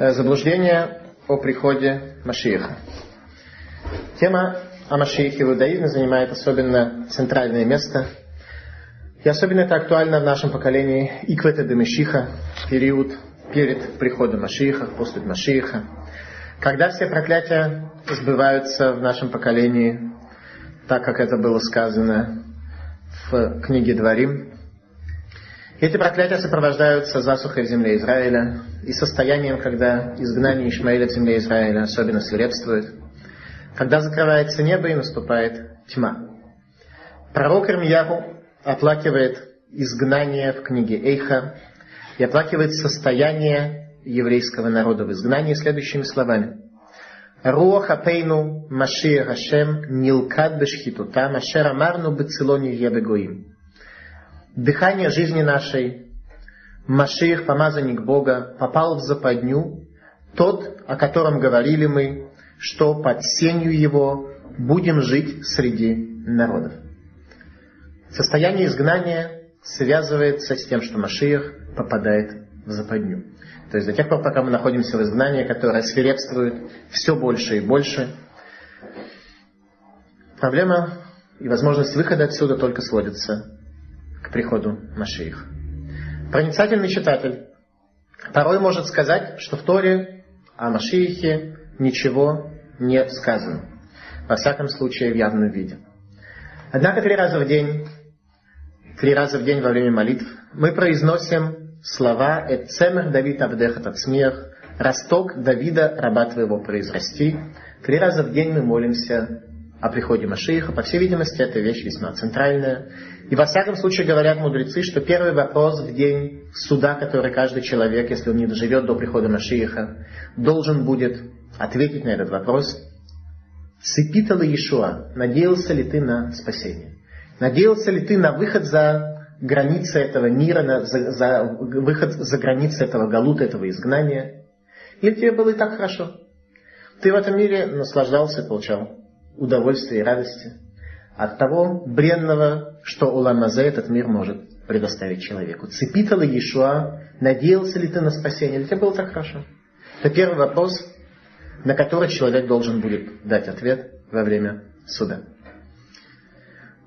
Э, заблуждение о приходе Машииха. Тема о Машиихе в иудаизме занимает особенно центральное место. И особенно это актуально в нашем поколении Иквета де Мешиха, период перед приходом Машииха, после Машииха. Когда все проклятия сбываются в нашем поколении, так как это было сказано в книге Дворим, эти проклятия сопровождаются засухой в земле Израиля и состоянием, когда изгнание Ишмаэля в земле Израиля особенно свирепствует, когда закрывается небо и наступает тьма. Пророк Ирмияху оплакивает изгнание в книге Эйха и оплакивает состояние еврейского народа в изгнании следующими словами. Руах апейну машир Хашем нилкад бешхитута машер амарну бецилони ебегоим дыхание жизни нашей, Машиих, помазанник Бога, попал в западню, тот, о котором говорили мы, что под сенью его будем жить среди народов. Состояние изгнания связывается с тем, что Машиих попадает в западню. То есть до тех пор, пока мы находимся в изгнании, которое свирепствует все больше и больше, проблема и возможность выхода отсюда только сводится приходу Машиих. Проницательный читатель порой может сказать, что в Торе о Машиихе ничего не сказано. Во всяком случае, в явном виде. Однако три раза в день, три раза в день во время молитв мы произносим слова «Эцемер Давид Авдеха Тацмех», «Росток Давида, раба твоего, произрасти». Три раза в день мы молимся о приходе Машииха. По всей видимости, эта вещь весьма центральная. И во всяком случае говорят мудрецы, что первый вопрос в день суда, который каждый человек, если он не доживет до прихода Машииха, должен будет ответить на этот вопрос. Сыпита ли Иешуа, надеялся ли ты на спасение? Надеялся ли ты на выход за границы этого мира, на, за, за выход за границы этого галута, этого изгнания? Или тебе было и так хорошо? Ты в этом мире наслаждался, получал удовольствия и радости от того бренного, что Уламазе этот мир может предоставить человеку. Цепитала Иешуа, надеялся ли ты на спасение, или тебе было так хорошо? Это первый вопрос, на который человек должен будет дать ответ во время суда.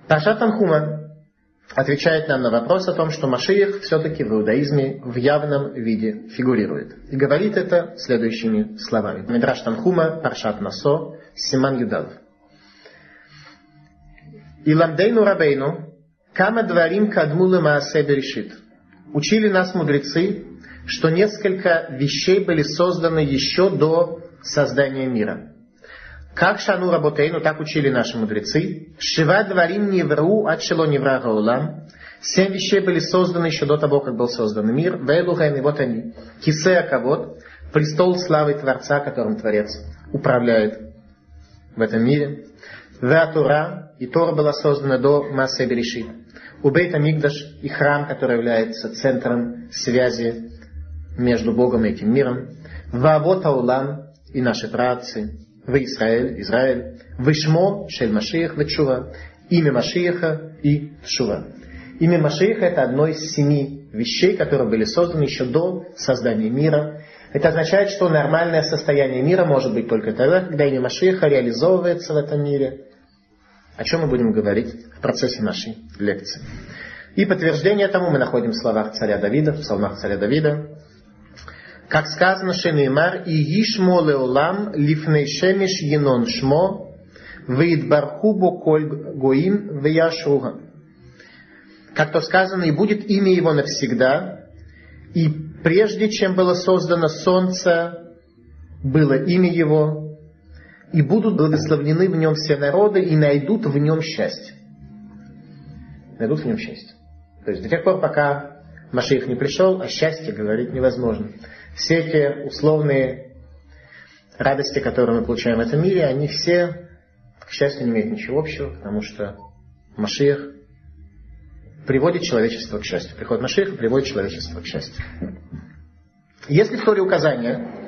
Паршат Танхума отвечает нам на вопрос о том, что Машиях все-таки в иудаизме в явном виде фигурирует. И говорит это следующими словами. Мидраш Танхума, Паршат Насо, Симан Юдалов. И ламдейну рабейну, кама дварим кадмулы маасе решит. Учили нас мудрецы, что несколько вещей были созданы еще до создания мира. Как шану работейну, так учили наши мудрецы. Шива дварим невру от шело невра гаулам. Семь вещей были созданы еще до того, как был создан мир. Вейлухайны, вот они. Кисея кавод, престол славы Творца, которым Творец управляет в этом мире. Веатура, и Тора была создана до Массы Берешит. Убейт Амигдаш и храм, который является центром связи между Богом и этим миром. Вавот Аулам и наши працы. В Израиль, Израиль. Вишмо, Шель Машиях, Вечува. Имя Машиеха и Шува. Имя Машиеха это одно из семи вещей, которые были созданы еще до создания мира. Это означает, что нормальное состояние мира может быть только тогда, когда имя Машиеха реализовывается в этом мире о чем мы будем говорить в процессе нашей лекции. И подтверждение тому мы находим в словах царя Давида, в псалмах царя Давида. Как сказано, Шенеймар, и Ишмо леолам лифней шемиш енон шмо, веидбарху коль гоим веяшуга. Как то сказано, и будет имя его навсегда, и прежде чем было создано солнце, было имя его, и будут благословлены в нем все народы, и найдут в нем счастье. Найдут в нем счастье. То есть до тех пор, пока Машиих не пришел, о счастье говорить невозможно. Все эти условные радости, которые мы получаем в этом мире, они все, к счастью, не имеют ничего общего, потому что Машиих приводит человечество к счастью. Приход Машииха приводит человечество к счастью. Если в Торе указания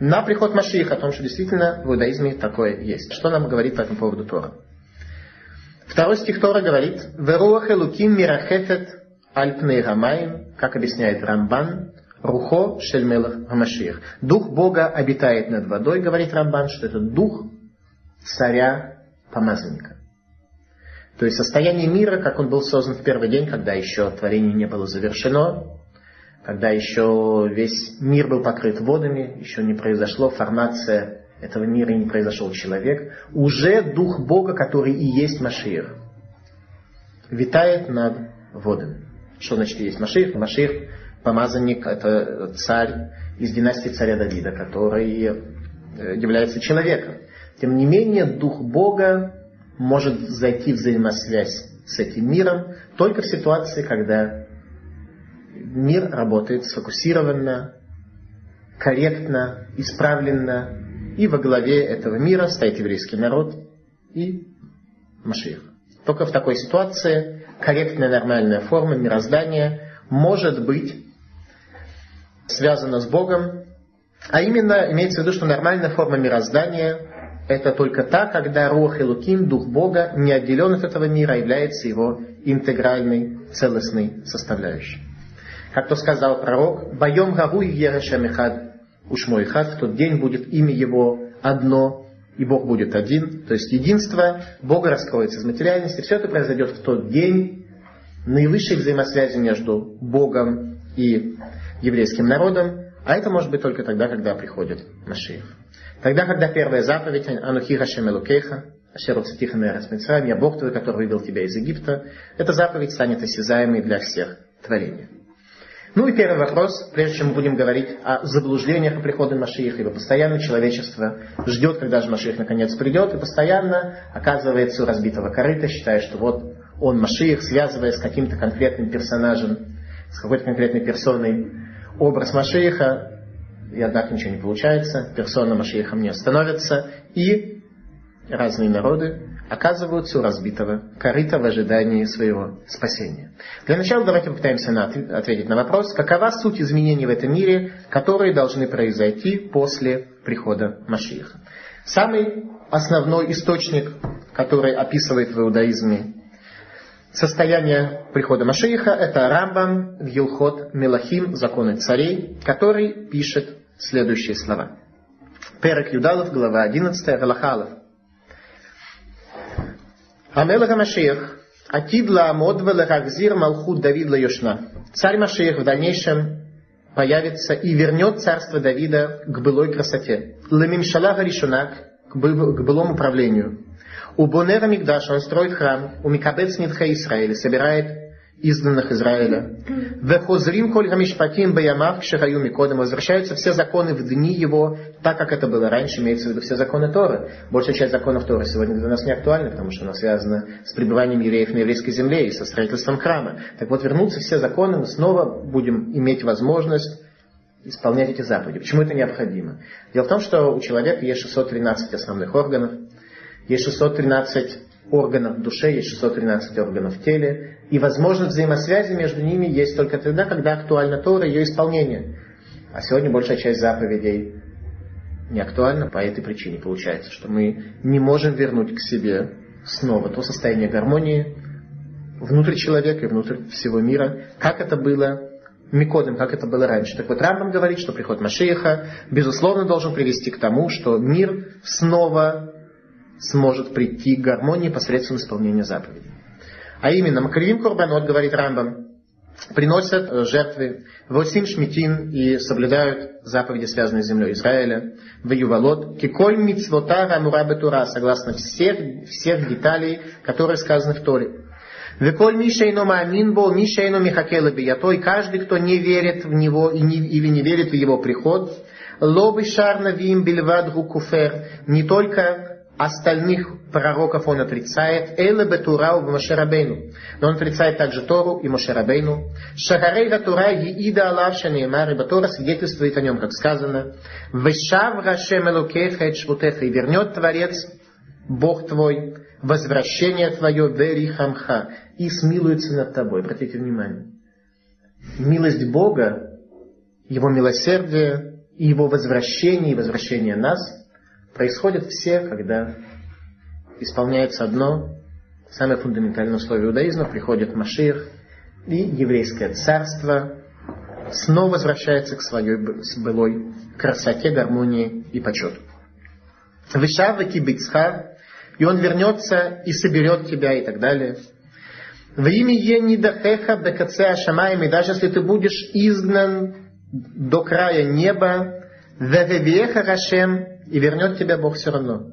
на приход Машииха, о том, что действительно в иудаизме такое есть. Что нам говорит по этому поводу Тора? Второй стих Тора говорит, «Веруах элуким мирахефет альпней рамаим», как объясняет Рамбан, Рухо Шельмелах Машиях. Дух Бога обитает над водой, говорит Рамбан, что это дух царя-помазанника. То есть состояние мира, как он был создан в первый день, когда еще творение не было завершено, когда еще весь мир был покрыт водами, еще не произошло формация этого мира и не произошел человек, уже Дух Бога, который и есть Машиих, витает над водами. Что значит есть Машиих? Машиих, помазанник, это царь из династии царя Давида, который э, является человеком. Тем не менее, Дух Бога может зайти в взаимосвязь с этим миром только в ситуации, когда мир работает сфокусированно, корректно, исправленно, и во главе этого мира стоит еврейский народ и Машиих. Только в такой ситуации корректная нормальная форма мироздания может быть связана с Богом, а именно имеется в виду, что нормальная форма мироздания это только та, когда Рух и Луким, Дух Бога, не отделен от этого мира, а является его интегральной, целостной составляющей. Как то сказал пророк, «Боем гаву и Ерешамихад Ушмойхад, в тот день будет имя его одно, и Бог будет один». То есть единство Бога раскроется из материальности. Все это произойдет в тот день наивысшей взаимосвязи между Богом и еврейским народом, а это может быть только тогда, когда приходит Машиев. Тогда, когда первая заповедь «Анухи Хашем Митсраим», «Я Бог твой, который вывел тебя из Египта», эта заповедь станет осязаемой для всех творений. Ну и первый вопрос, прежде чем мы будем говорить о заблуждениях о приходе Машииха, ибо постоянно человечество ждет, когда же Машиих наконец придет, и постоянно оказывается у разбитого корыта, считая, что вот он Машиих, связывая с каким-то конкретным персонажем, с какой-то конкретной персоной. Образ Машииха, и однако ничего не получается, персона Машиихом не становится, и разные народы оказываются у разбитого корыта в ожидании своего спасения. Для начала давайте попытаемся на, ответить на вопрос, какова суть изменений в этом мире, которые должны произойти после прихода Машииха. Самый основной источник, который описывает в иудаизме состояние прихода Машииха, это Рамбам в Юлхот Мелахим, законы царей, который пишет следующие слова. Перек Юдалов, глава 11, Галахалов. Амелах Машиах, Атид Ламод Велахагзир Малхут Давид Лайошна. Царь Машиах в дальнейшем появится и вернет царство Давида к былой красоте. Лемимшала Гаришунак, к былому правлению. У Бонера Мигдаш он строит храм, у Микабец Нитха Израиля собирает изгнанных Израиля. Вехозрим коль хамишпатим баямав кшихаю микодом. Возвращаются все законы в дни его, так как это было раньше, имеется в виду все законы Торы. Большая часть законов Торы сегодня для нас не актуальна, потому что она связана с пребыванием евреев на еврейской земле и со строительством храма. Так вот, вернутся все законы, мы снова будем иметь возможность исполнять эти заповеди. Почему это необходимо? Дело в том, что у человека есть 613 основных органов, есть 613 органов в душе, есть 613 органов в теле, и возможность взаимосвязи между ними есть только тогда, когда актуальна Тора и ее исполнение. А сегодня большая часть заповедей не актуальна по этой причине. Получается, что мы не можем вернуть к себе снова то состояние гармонии внутрь человека и внутрь всего мира, как это было Микодом, как это было раньше. Так вот, Рамбам говорит, что приход Машииха, безусловно, должен привести к тому, что мир снова сможет прийти к гармонии посредством исполнения заповедей. А именно, Макривим Курбанот, говорит Рамбам, приносят э, жертвы восемь шмитин и соблюдают заповеди, связанные с землей Израиля, в Ювалот, киколь мицвота рамура тура, согласно всех, всех деталей, которые сказаны в Торе. Веколь мишейно маамин бол, мишейно михакела биятой, каждый, кто не верит в него и не, или не верит в его приход, лобы шарна вим бельвад куфер, не только остальных пророков он отрицает. Эле бетурау в Мошерабейну. Но он отрицает также Тору и Мошерабейну. Шагарей Тура Иида Алав Шанеймар, ибо Тора свидетельствует о нем, как сказано. Вешав Рашем Элукеха и Швутеха, и вернет Творец, Бог твой, возвращение твое верихамха, и смилуется над тобой. Обратите внимание. Милость Бога, Его милосердие и Его возвращение, и возвращение нас – происходят все, когда исполняется одно, самое фундаментальное условие иудаизма, приходит Машир, и еврейское царство снова возвращается к своей былой красоте, гармонии и почету. Вишава кибицха, и он вернется и соберет тебя и так далее. В имя Енидахеха Бекаце Ашамаем, и даже если ты будешь изгнан до края неба, Вевевеха Рашем, и вернет тебя Бог все равно.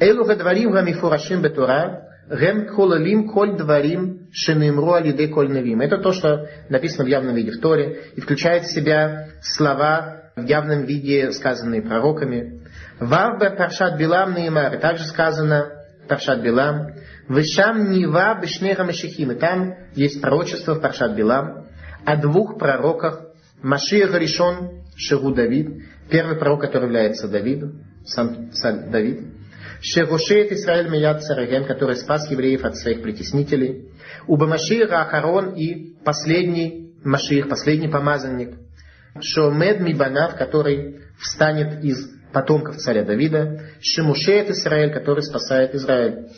Эйлу гадварим гамифурашим бетура, гем колалим коль дварим шенемру алиде коль невим. Это то, что написано в явном виде в Торе, и включает в себя слова в явном виде, сказанные пророками. Варбе паршат билам неймар, также сказано паршат билам, Вышам Нива Бешнеха Машихим. И там есть пророчество в Паршат Билам о двух пророках. Машиах Ришон Шеру Давид. Первый пророк, который является Давидом, сам царь Давид. Шерушеет Израиль Мияд Цареген, который спас евреев от своих притеснителей. Уба Машиха Ахарон и последний Машиах, последний помазанник. Шомед Мибанав, который встанет из потомков царя Давида. Шемушеет Израиль, который спасает Израиль.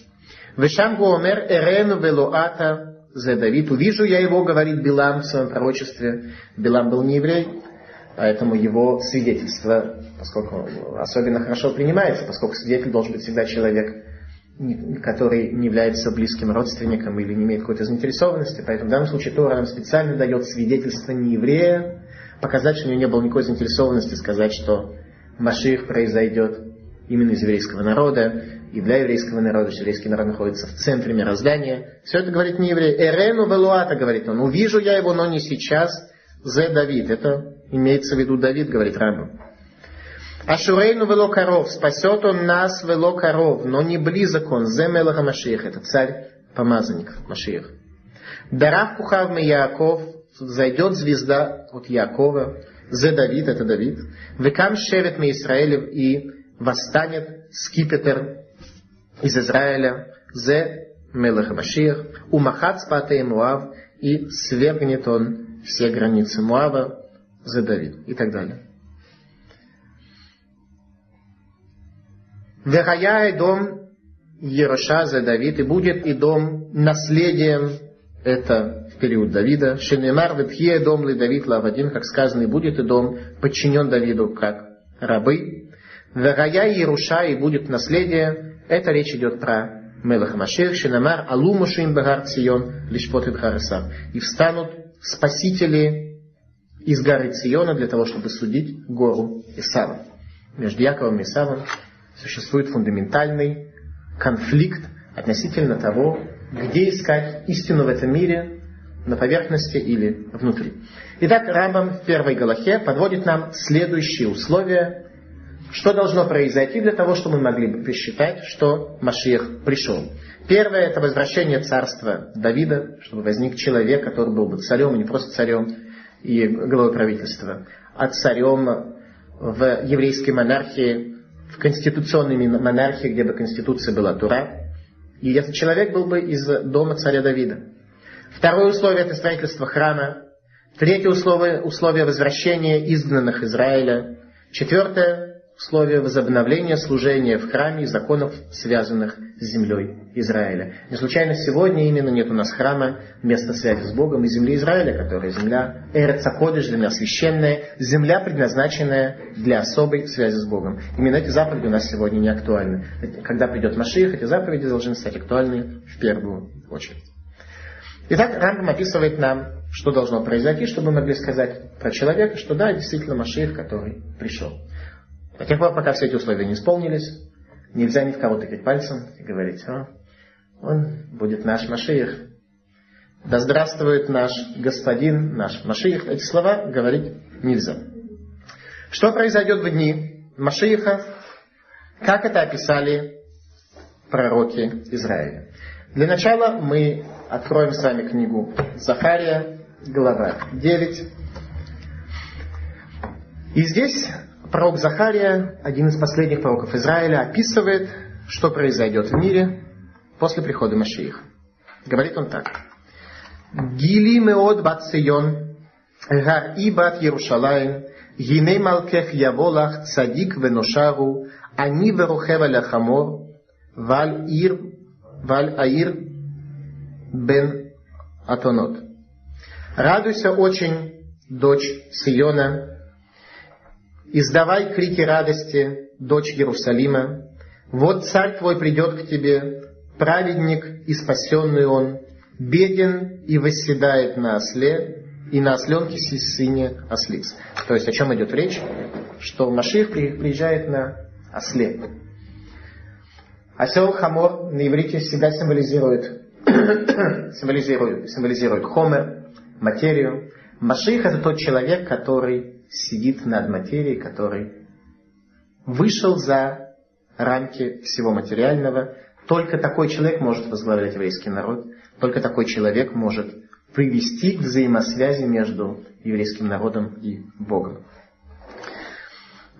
Вешам Гуомер Эрену Велуата за Давид. Увижу я его, говорит Билам в своем пророчестве. Билам был не еврей, поэтому его свидетельство, поскольку особенно хорошо принимается, поскольку свидетель должен быть всегда человек, который не является близким родственником или не имеет какой-то заинтересованности. Поэтому в данном случае Тора нам специально дает свидетельство не еврея, показать, что у него не было никакой заинтересованности, сказать, что Маших произойдет именно из еврейского народа, и для еврейского народа, что еврейский народ находится в центре мироздания. Все это говорит не еврей. Эрену Велуата, говорит он. Увижу я его, но не сейчас. Зе Давид. Это имеется в виду Давид, говорит Рамбам. Ашурейну вело коров, спасет он нас вело коров, но не близок он, зе мелаха Машиих, это царь помазанник Машиих. Дарав кухав Яков, зайдет звезда от Якова, зе Давид, это Давид, векам шевет ми Израилев и восстанет скипетр из Израиля, Зе Мелех Машиах, Умахат Спатей Муав, и свергнет он все границы Муава, Зе Давид, и так далее. Вехая и дом Ероша за Давид, и будет и дом наследием это в период Давида. Шенемар ветхие дом ли Давид лавадин, как сказано, и будет и дом подчинен Давиду как рабы. Вегая Еруша, и будет наследие, это речь идет про Мелах Машех, Шинамар, Алу Мушим Багар Цион, Лишпот Харасав. И встанут спасители из горы Циона для того, чтобы судить гору Исава. Между Яковом и Исавом существует фундаментальный конфликт относительно того, где искать истину в этом мире, на поверхности или внутри. Итак, Рамбам в первой Галахе подводит нам следующие условия что должно произойти для того, чтобы мы могли бы посчитать, что Машиах пришел? Первое – это возвращение царства Давида, чтобы возник человек, который был бы царем, и не просто царем и главой правительства, а царем в еврейской монархии, в конституционной монархии, где бы конституция была Тура. И этот человек был бы из дома царя Давида. Второе условие – это строительство храма. Третье условие – условие возвращения изгнанных Израиля. Четвертое условия возобновления служения в храме и законов, связанных с землей Израиля. Не случайно сегодня именно нет у нас храма, места связи с Богом и земли Израиля, которая земля Эрцакодыш, земля священная, земля, предназначенная для особой связи с Богом. Именно эти заповеди у нас сегодня не актуальны. Когда придет Машиих, эти заповеди должны стать актуальны в первую очередь. Итак, Рамбам описывает нам, что должно произойти, чтобы мы могли сказать про человека, что да, действительно Машиих, который пришел. До тех пор, пока все эти условия не исполнились, нельзя ни в кого тыкать пальцем и говорить, о, он будет наш Машиих. Да здравствует наш господин, наш Машиих. Эти слова говорить нельзя. Что произойдет в дни Машииха? Как это описали пророки Израиля? Для начала мы откроем с вами книгу Захария, глава 9. И здесь пророк Захария, один из последних пророков Израиля, описывает, что произойдет в мире после прихода Машииха. Говорит он так. Гили меод бат Сион, гар и бат Иерушалаем, гине малкех яволах цадик веношару, они верухева ляхамор, валь ир, валь аир бен атонот. Радуйся очень, дочь Сиона. Издавай крики радости, дочь Иерусалима. Вот царь твой придет к тебе, праведник и спасенный он, беден и восседает на осле, и на осленке сыне ослиц. То есть о чем идет речь? Что Маших приезжает на осле. Осел хамор на иврите всегда символизирует, символизирует, символизирует хомер, материю. Маших это тот человек, который сидит над материей, который вышел за рамки всего материального. Только такой человек может возглавлять еврейский народ, только такой человек может привести к взаимосвязи между еврейским народом и Богом.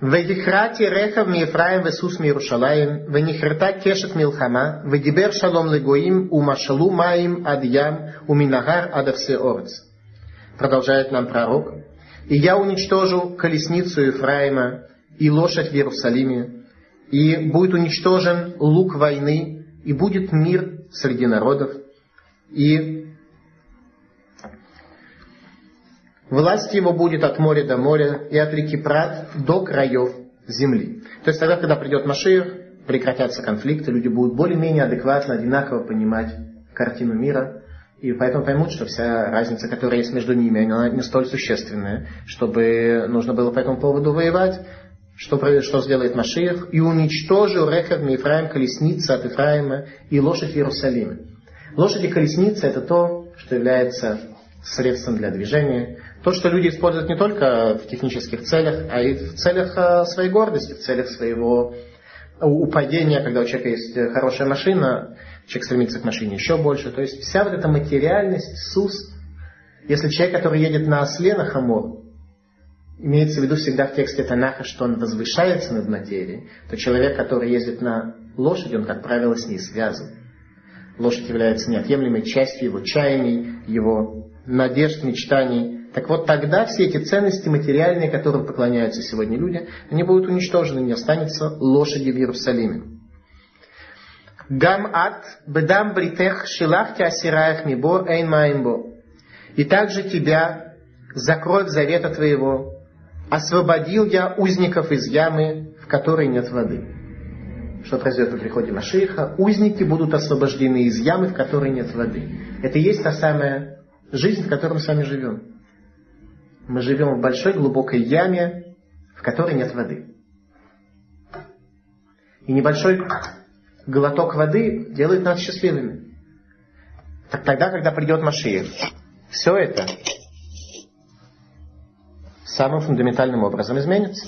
Вегихрати рехав ми Ефраим весус ми Иерушалаем, венихрта кешет милхама, вегибер шалом легоим, умашалу маим ад ям, уминагар ад орц. Продолжает нам пророк. И я уничтожу колесницу Ефраима и лошадь в Иерусалиме, и будет уничтожен лук войны, и будет мир среди народов, и Власть его будет от моря до моря и от реки Прат до краев земли. То есть тогда, когда придет Машир, прекратятся конфликты, люди будут более-менее адекватно, одинаково понимать картину мира, и поэтому поймут, что вся разница, которая есть между ними, она не столь существенная, чтобы нужно было по этому поводу воевать. Что, что сделает Машиях? И уничтожил Рехав Ефраим колесница от Ефраима и лошадь в Иерусалиме. Лошадь и колесница это то, что является средством для движения, то, что люди используют не только в технических целях, а и в целях э, своей гордости, в целях своего упадения, когда у человека есть хорошая машина, человек стремится к машине еще больше. То есть вся вот эта материальность, СУС, если человек, который едет на осле, на хамор, имеется в виду всегда в тексте Танаха, что он возвышается над материей, то человек, который ездит на лошади, он, как правило, с ней связан. Лошадь является неотъемлемой частью его чаяний, его надежд, мечтаний. Так вот тогда все эти ценности материальные, которым поклоняются сегодня люди, они будут уничтожены, не останется лошади в Иерусалиме. Гам ат бедам бритех шилахти асираях мибо эйн маимбо. И также тебя, за кровь завета твоего, освободил я узников из ямы, в которой нет воды. Что произойдет при приходе Машииха? Узники будут освобождены из ямы, в которой нет воды. Это и есть та самая жизнь, в которой мы с вами живем. Мы живем в большой глубокой яме, в которой нет воды. И небольшой глоток воды делает нас счастливыми. Так тогда, когда придет Машиев, все это самым фундаментальным образом изменится.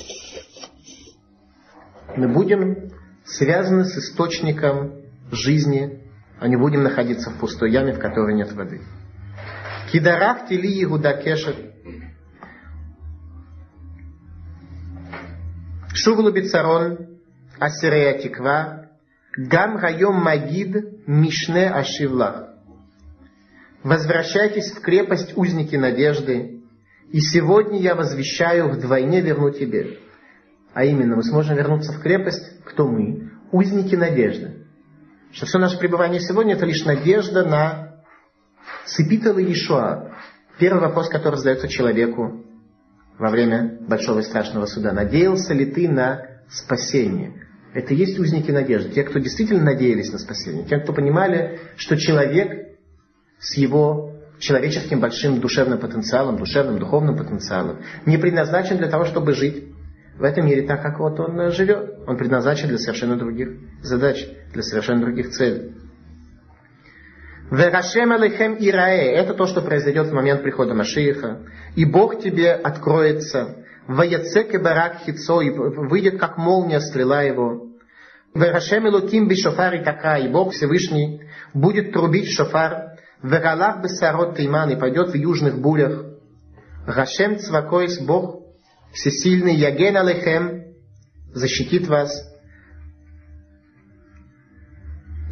Мы будем связаны с источником жизни, а не будем находиться в пустой яме, в которой нет воды. Кидарах тили Игуда Кешет Шувлу Бицарон, Асирея Тиква, Гам Райом Магид, Мишне Ашивлах. Возвращайтесь в крепость узники надежды, и сегодня я возвещаю вдвойне верну тебе. А именно, мы сможем вернуться в крепость, кто мы? Узники надежды. Что все наше пребывание сегодня это лишь надежда на Сепитала Иешуа. Первый вопрос, который задается человеку, во время большого и страшного суда. Надеялся ли ты на спасение? Это и есть узники надежды. Те, кто действительно надеялись на спасение. Те, кто понимали, что человек с его человеческим большим душевным потенциалом, душевным, духовным потенциалом, не предназначен для того, чтобы жить в этом мире так, как вот он живет. Он предназначен для совершенно других задач, для совершенно других целей. Верашем алейхем ирае. Это то, что произойдет в момент прихода Машииха. И Бог тебе откроется. Ваяцеке барак хицо. И выйдет как молния стрела его. Верашем элуким бишофари така. И Бог Всевышний будет трубить шофар. Вералах бесарот тейман. И пойдет в южных бурях. Рашем цвакоис Бог всесильный. Яген алейхем. Защитит вас.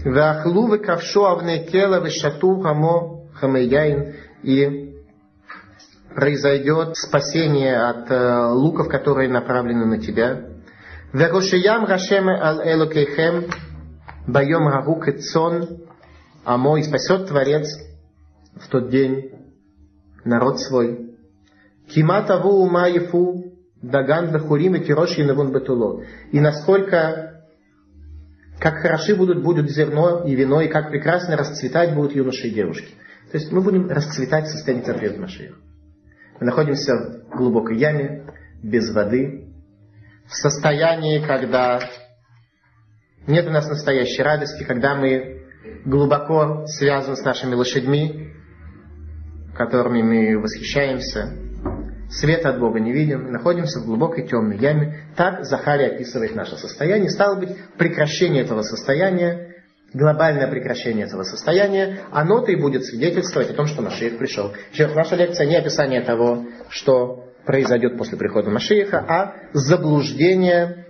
Вахлу векавшу авне кела вешату хамо хамеяин. И произойдет спасение от э, луков, которые направлены на тебя. Верошиям рашем элокейхем байом рагук и цон амо. И спасет Творец в тот день народ свой. Киматаву ума ефу даган бахурим и кирош янавун бетуло. И насколько как хороши будут, будут зерно и вино, и как прекрасно расцветать будут юноши и девушки. То есть мы будем расцветать в состоянии царя Машиях. Мы находимся в глубокой яме, без воды, в состоянии, когда нет у нас настоящей радости, когда мы глубоко связаны с нашими лошадьми, которыми мы восхищаемся, света от Бога не видим, и находимся в глубокой темной яме. Так Захария описывает наше состояние. Стало быть, прекращение этого состояния, глобальное прекращение этого состояния, оно-то и будет свидетельствовать о том, что Машиих пришел. Наша лекция не описание того, что произойдет после прихода Машииха, а заблуждение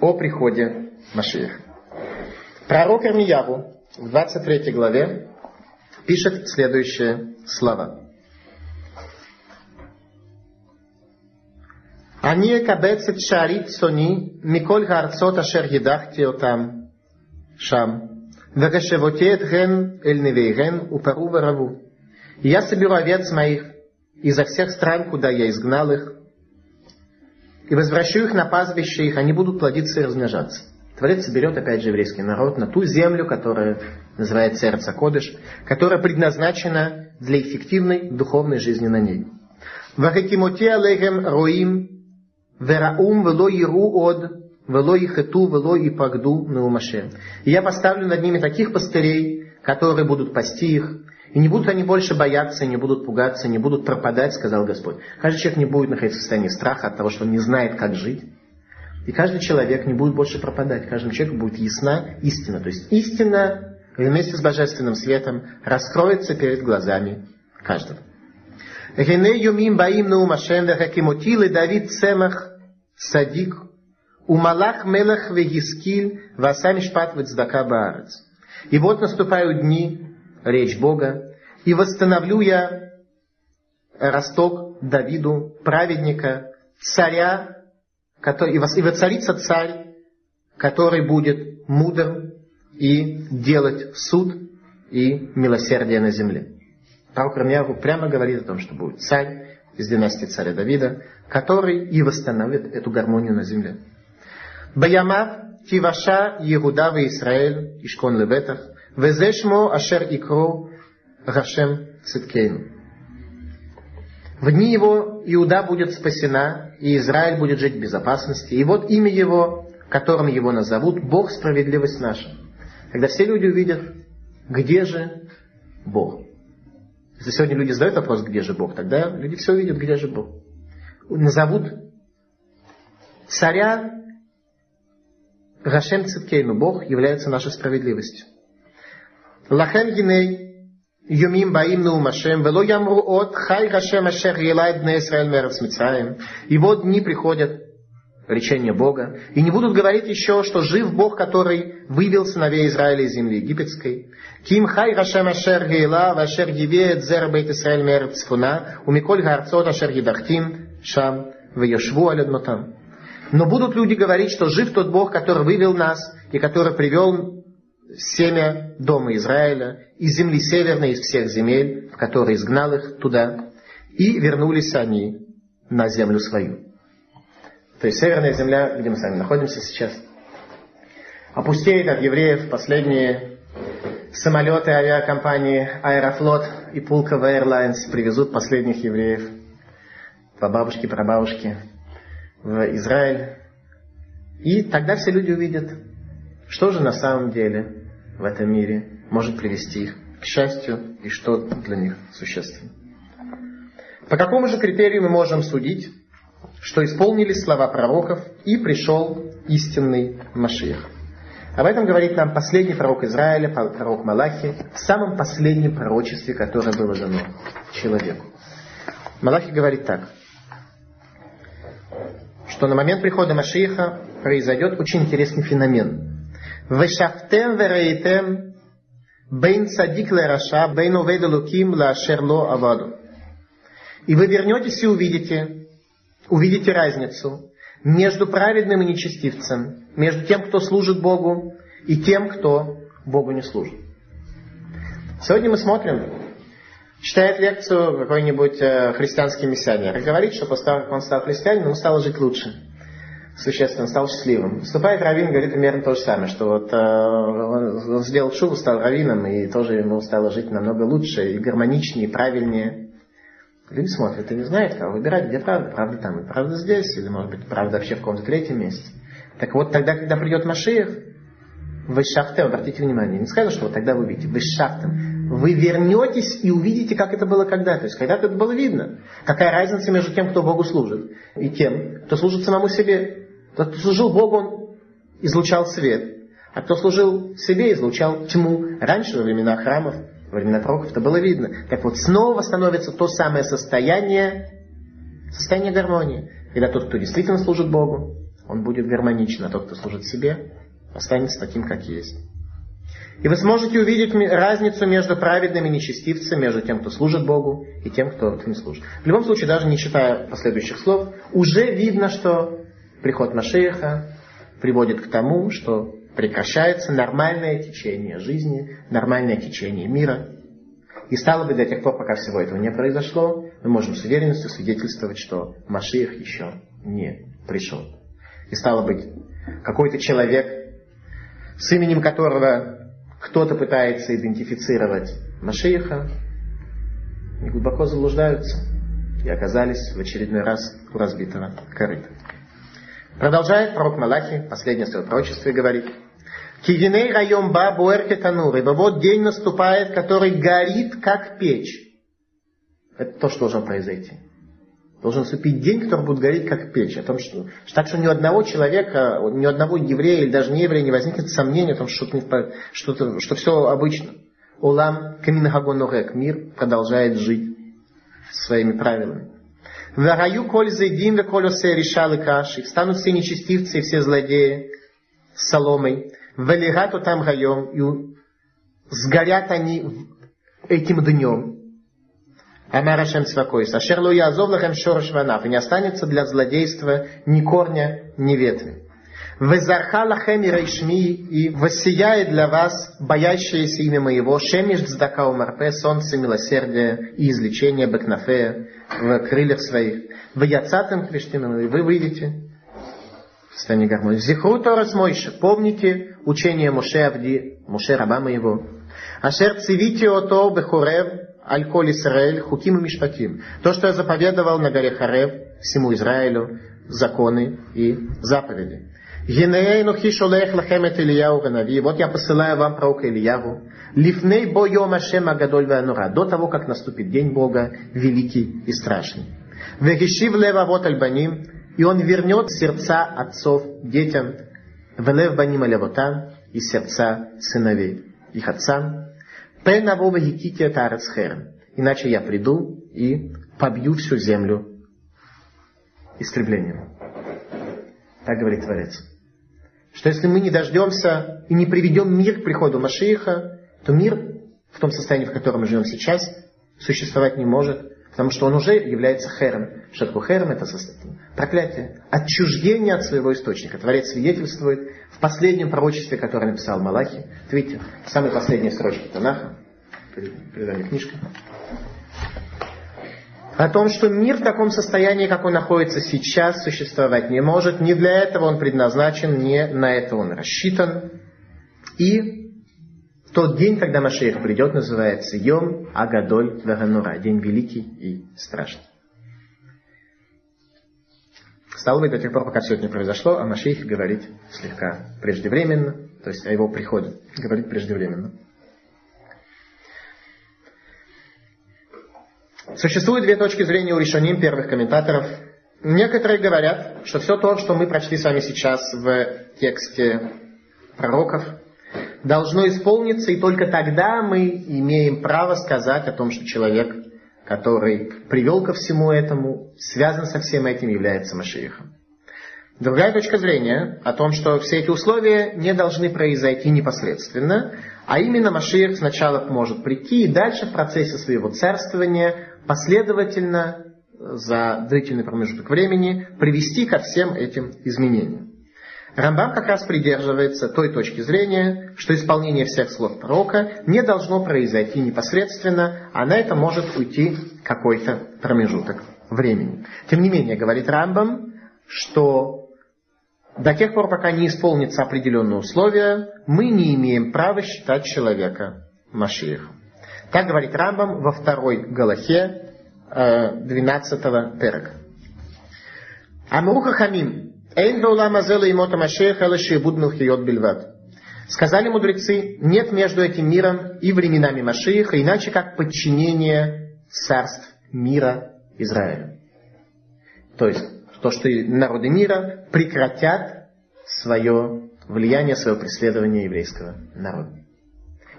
о приходе Машииха. Пророк Армияву в 23 главе пишет следующие слова. אני אקבץ את שערי צאני מכל הארצות אשר הדחתי אותם שם, וקשבותי אתכם אל נביאיכם упору ворву. И я соберу овец моих изо всех стран, куда я изгнал их, и возвращу их на пастбище их, они будут плодиться и размножаться. Творец соберет, опять же, еврейский народ на ту землю, которая называется сердце Кодыш, которая предназначена для эффективной духовной жизни на ней. Вахакимоти алейхем роим Вераум вело иру од, вело ихету, вело и пагду наумаше. И я поставлю над ними таких пастырей, которые будут пасти их, и не будут они больше бояться, не будут пугаться, не будут пропадать, сказал Господь. Каждый человек не будет находиться в состоянии страха от того, что он не знает, как жить. И каждый человек не будет больше пропадать. Каждому человеку будет ясна истина. То есть истина вместе с божественным светом раскроется перед глазами каждого. Гене юмим баим на умашем Давид Цемах Садик Умалах мелах вегискиль васами шпат вецдака баарец. И вот наступают дни, речь Бога, и восстановлю я росток Давиду, праведника, царя, который, и воцарится царь, который будет мудр и делать суд и милосердие на земле. Пророк Рамьяву прямо говорит о том, что будет царь из династии царя Давида, который и восстановит эту гармонию на земле. Баямав Тиваша Иуда в Израиль Ишкон Лебетах Везешмо Ашер Икро Рашем Циткейну. В дни его Иуда будет спасена, и Израиль будет жить в безопасности. И вот имя его, которым его назовут, Бог справедливость наша. Когда все люди увидят, где же Бог. Если сегодня люди задают вопрос, где же Бог, тогда люди все увидят, где же Бог. Назовут царя Рашем Циткейну. Бог является нашей справедливостью. Лахем гиней юмим баим наумашем, вело ямру от хай Рашем ашер елай бне Исраэль мерец И вот дни приходят, речение Бога. И не будут говорить еще, что жив Бог, который вывел сыновей Израиля из земли египетской. Ким хай рашем ашер гейла, вашер гивеет зер бейт Исраэль мер цфуна, у миколь гарцот ашер гидахтим, шам, вешву аляднотам. Но будут люди говорить, что жив тот Бог, который вывел нас и который привел семя дома Израиля из земли северной, из всех земель, в которые изгнал их туда, и вернулись они на землю свою. То есть северная земля, где мы с вами находимся сейчас, опустеет от евреев последние самолеты авиакомпании Аэрофлот и Пулково Airlines привезут последних евреев, по бабушке, прабабушке, в Израиль. И тогда все люди увидят, что же на самом деле в этом мире может привести их к счастью и что для них существенно. По какому же критерию мы можем судить, что исполнились слова пророков и пришел истинный Машиах. Об этом говорит нам последний пророк Израиля, пророк Малахи, в самом последнем пророчестве, которое было дано человеку. Малахи говорит так, что на момент прихода Машииха произойдет очень интересный феномен. Вешафтем верейтем бейн садик лераша, бейн увед луким лашер ло аваду. И вы вернетесь и увидите, увидите разницу между праведным и нечестивцем, между тем, кто служит Богу, и тем, кто Богу не служит. Сегодня мы смотрим, Читает лекцию какой-нибудь э, христианский миссионер говорит, что после того, как он стал христианином, он стал жить лучше. Существенно стал счастливым. Вступает раввин, говорит примерно то же самое, что вот э, он сделал шубу, стал раввином, и тоже ему стало жить намного лучше, и гармоничнее, и правильнее. Люди смотрят и не знают, кого выбирать, где правда. Правда там и правда здесь, или может быть правда вообще в каком-то третьем месте. Так вот, тогда, когда придет Машиях, вы шахтем, обратите внимание, не сказано, что вот тогда вы увидите, вы шахтем. Вы вернетесь и увидите, как это было когда-то. То есть когда-то это было видно. Какая разница между тем, кто Богу служит, и тем, кто служит самому себе. Тот, кто служил Богу, он излучал свет. А кто служил себе, излучал тьму. Раньше, во времена храмов, во времена пророков, это было видно. Так вот, снова становится то самое состояние, состояние гармонии. Когда тот, кто действительно служит Богу, он будет гармоничен, а тот, кто служит себе, останется таким, как есть. И вы сможете увидеть разницу между праведными нечестивцами, между тем, кто служит Богу, и тем, кто не служит. В любом случае, даже не читая последующих слов, уже видно, что приход Машеха приводит к тому, что прекращается нормальное течение жизни, нормальное течение мира. И стало бы до тех пор, пока всего этого не произошло, мы можем с уверенностью свидетельствовать, что Машиах еще не пришел. И стало быть, какой-то человек с именем которого кто-то пытается идентифицировать Машииха, глубоко заблуждаются и оказались в очередной раз у разбитого корыта. Продолжает пророк Малахи, последнее свое пророчество, и говорит, Кивиней район ба буэрке ибо вот день наступает, который горит, как печь. Это то, что должно произойти. Должен наступить день, который будет гореть как печь. О том, что, так что ни у одного человека, ни у одного еврея или даже не еврея не возникнет сомнения о том, что, что, что все обычно. Улам каминагонорек, мир продолжает жить своими правилами. В раю коль зайдим ве колесе решалы каши. Встанут все нечестивцы и все злодеи с соломой. Велигату там гаем. И сгорят они этим днем. Амар Ашем Цвакойс. Ашер лу язов лахем шорош ванаф. И не останется для злодейства ни корня, ни ветви. Везарха лахем и рейшми. И воссияет для вас боящееся имя моего. Шемиш цдака умарпе. Солнце милосердия и излечения бекнафея в крыльях своих. В яцатым криштимом. И вы выйдете в состоянии гармонии. Зихру Торас Мойша. Помните учение Муше Авди, Муше раба моего. Ашер цивите ото бехурев Аль-Коль Исраэль, Хуким и Мишпатим. То, что я заповедовал на горе Харев всему Израилю, законы и заповеди. Генеэйну хишолех лахемет Ильяу Ганави. Вот я посылаю вам пророка Ильяву. Лифней бойом Ашем Агадоль Ванура. До того, как наступит день Бога, великий и страшный. Вегишив лева вот альбаним. И он вернет сердца отцов детям. Велев баним алявотам. И сердца сыновей их отцам. Пенавова Якития Тарецхерем. Иначе я приду и побью всю землю истреблением. Так говорит Творец. Что если мы не дождемся и не приведем мир к приходу Машииха, то мир в том состоянии, в котором мы живем сейчас, существовать не может, потому что он уже является хером. Что такое хером? Это состояние. проклятие, отчуждение от своего источника. Творец свидетельствует в последнем пророчестве, которое написал Малахи. Видите, самые последние строчки Танаха, передали книжка. О том, что мир в таком состоянии, как он находится сейчас, существовать не может. Не для этого он предназначен, не на это он рассчитан. И тот день, когда Машех придет, называется Йом Агадоль Ваганура. День великий и страшный. Стало быть, до тех пор, пока все это не произошло, о Машехе говорить слегка преждевременно, то есть о его приходе говорить преждевременно. Существует две точки зрения у решоним первых комментаторов. Некоторые говорят, что все то, что мы прочли с вами сейчас в тексте пророков, должно исполниться, и только тогда мы имеем право сказать о том, что человек, который привел ко всему этому, связан со всем этим, является Машиихом. Другая точка зрения о том, что все эти условия не должны произойти непосредственно, а именно Машиих сначала может прийти и дальше в процессе своего царствования последовательно за длительный промежуток времени привести ко всем этим изменениям. Рамбам как раз придерживается той точки зрения, что исполнение всех слов пророка не должно произойти непосредственно, а на это может уйти какой-то промежуток времени. Тем не менее, говорит Рамбам, что до тех пор, пока не исполнится определенные условия, мы не имеем права считать человека Машиихом. Так говорит Рамбам во второй Галахе 12-го э, Перека. Амруха Хамим. Эйн баулам азела имота Машеха лашиебуд милхиот бельват. Сказали мудрецы, нет между этим миром и временами Машииха, иначе как подчинение царств мира Израиля. То есть, то, что народы мира прекратят свое влияние, свое преследование еврейского народа.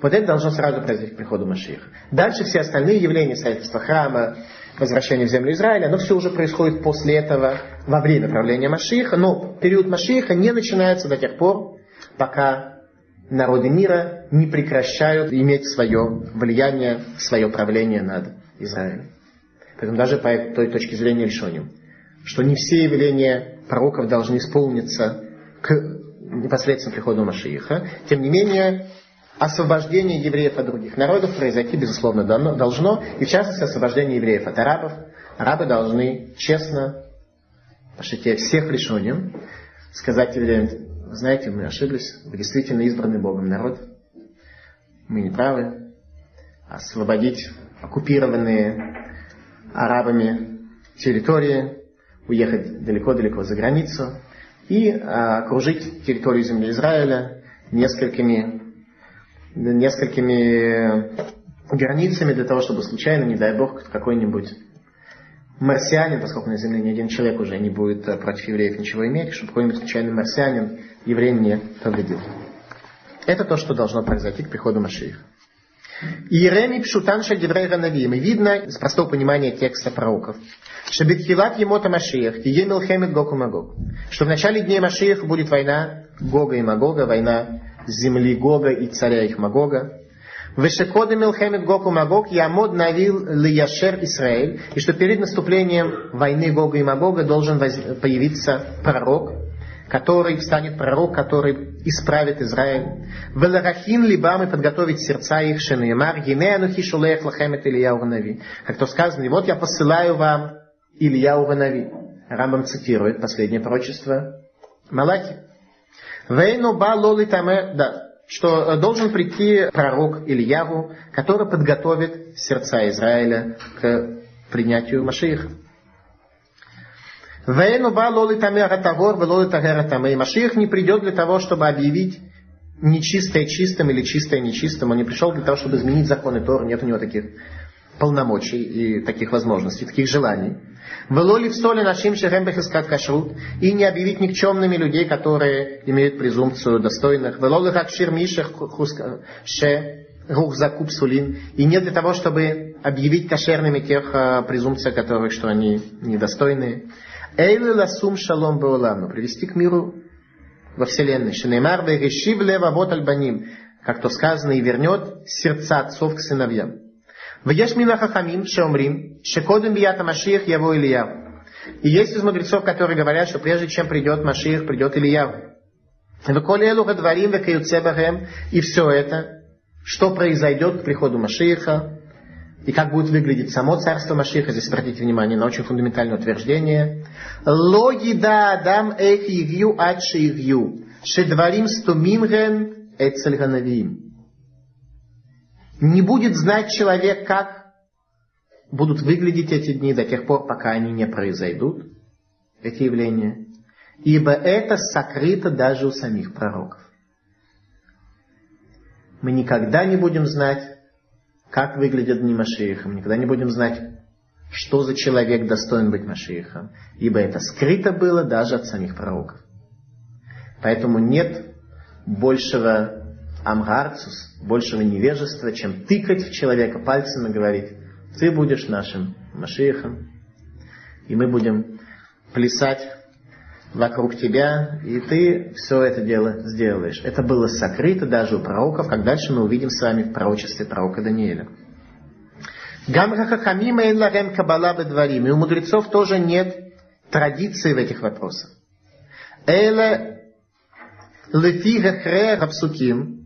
Вот это должно сразу произойти к приходу Машииха. Дальше все остальные явления, строительства храма, возвращение в землю Израиля, оно все уже происходит после этого, во время правления Машииха, но период Машииха не начинается до тех пор, пока народы мира не прекращают иметь свое влияние, свое правление над Израилем. Поэтому даже по той точке зрения решением, что не все явления пророков должны исполниться к непосредственно приходу Машииха. Тем не менее, освобождение евреев от других народов произойти, безусловно, должно, и в частности освобождение евреев от арабов. Арабы должны честно, пошите всех решением, сказать евреям, знаете, мы ошиблись, вы действительно избранный Богом народ, мы не правы, освободить оккупированные арабами территории, уехать далеко-далеко за границу и а, окружить территорию земли Израиля несколькими несколькими границами для того, чтобы случайно, не дай бог, какой-нибудь марсианин, поскольку на Земле ни один человек уже не будет э, против евреев ничего иметь, чтобы какой-нибудь случайный марсианин евреям не повредил. Это то, что должно произойти к приходу Машиих. Иереми Пшутан Шадеврей Ранавим. И видно с простого понимания текста пророков. Шабитхилат Емота Машиях, Тие Милхемет Гог Магог. Что в начале дней Машиях будет война Гога и Магога, война земли Гога и царя их Магога. Вешекоды Милхемет Гог и Магог Ямод Навил Лияшер Исраэль. И что перед наступлением войны Гога и Магога должен появиться пророк, который станет пророк, который исправит Израиль. Веларахин либам и подготовить сердца их шенеймар, гинеанухи шулех лахемет Ильяу Нави. Как то сказано, и вот я посылаю вам Ильяу Нави. Рамбам цитирует последнее пророчество Малахи. Вейну ба лолитаме, да, что должен прийти пророк Ильяву, который подготовит сердца Израиля к принятию Машииха. Вейну ба лолитаме ратагор, велолитагератаме. И Машиих не придет для того, чтобы объявить нечистое чистым или чистое нечистым. Он не пришел для того, чтобы изменить законы Тора. Нет у него таких полномочий и таких возможностей, таких желаний. Велоли в соли нашим шехембех искать кашрут и не объявить никчемными людей, которые имеют презумпцию достойных. Велоли как ширмишех ше рух закуп сулин. И не для того, чтобы объявить кошерными тех а, презумпций, которых, что они недостойные. Эйлы ласум шалом беолам. Привести к миру во вселенной. Шенеймар решив лева вот альбаним. Как то сказано, и вернет сердца отцов к сыновьям. Вьеш мина хахамим шеомрим, шекодем бията Машиях яво Илья. И есть из мудрецов, которые говорят, что прежде чем придет Машиях, придет Илья. Веколелу гадварим векаюцебахем. И все это, что произойдет к приходу Машииха, и как будет выглядеть само царство Машиха, здесь обратите внимание на очень фундаментальное утверждение. Логида адам эх игью ад шеигью, шедварим стумимген эцельганавим. Не будет знать человек, как будут выглядеть эти дни до тех пор, пока они не произойдут, эти явления. Ибо это сокрыто даже у самих пророков. Мы никогда не будем знать, как выглядят дни Машииха. Мы никогда не будем знать, что за человек достоин быть Машиихом. Ибо это скрыто было даже от самих пророков. Поэтому нет большего амгарцус, большего невежества, чем тыкать в человека пальцем и говорить, ты будешь нашим Машиихом, и мы будем плясать вокруг тебя, и ты все это дело сделаешь. Это было сокрыто даже у пророков, как дальше мы увидим с вами в пророчестве пророка Даниила. Гамрахахамима и ларем кабала бедварим. И у мудрецов тоже нет традиции в этих вопросах. Эла Лефи гехре рапсуким.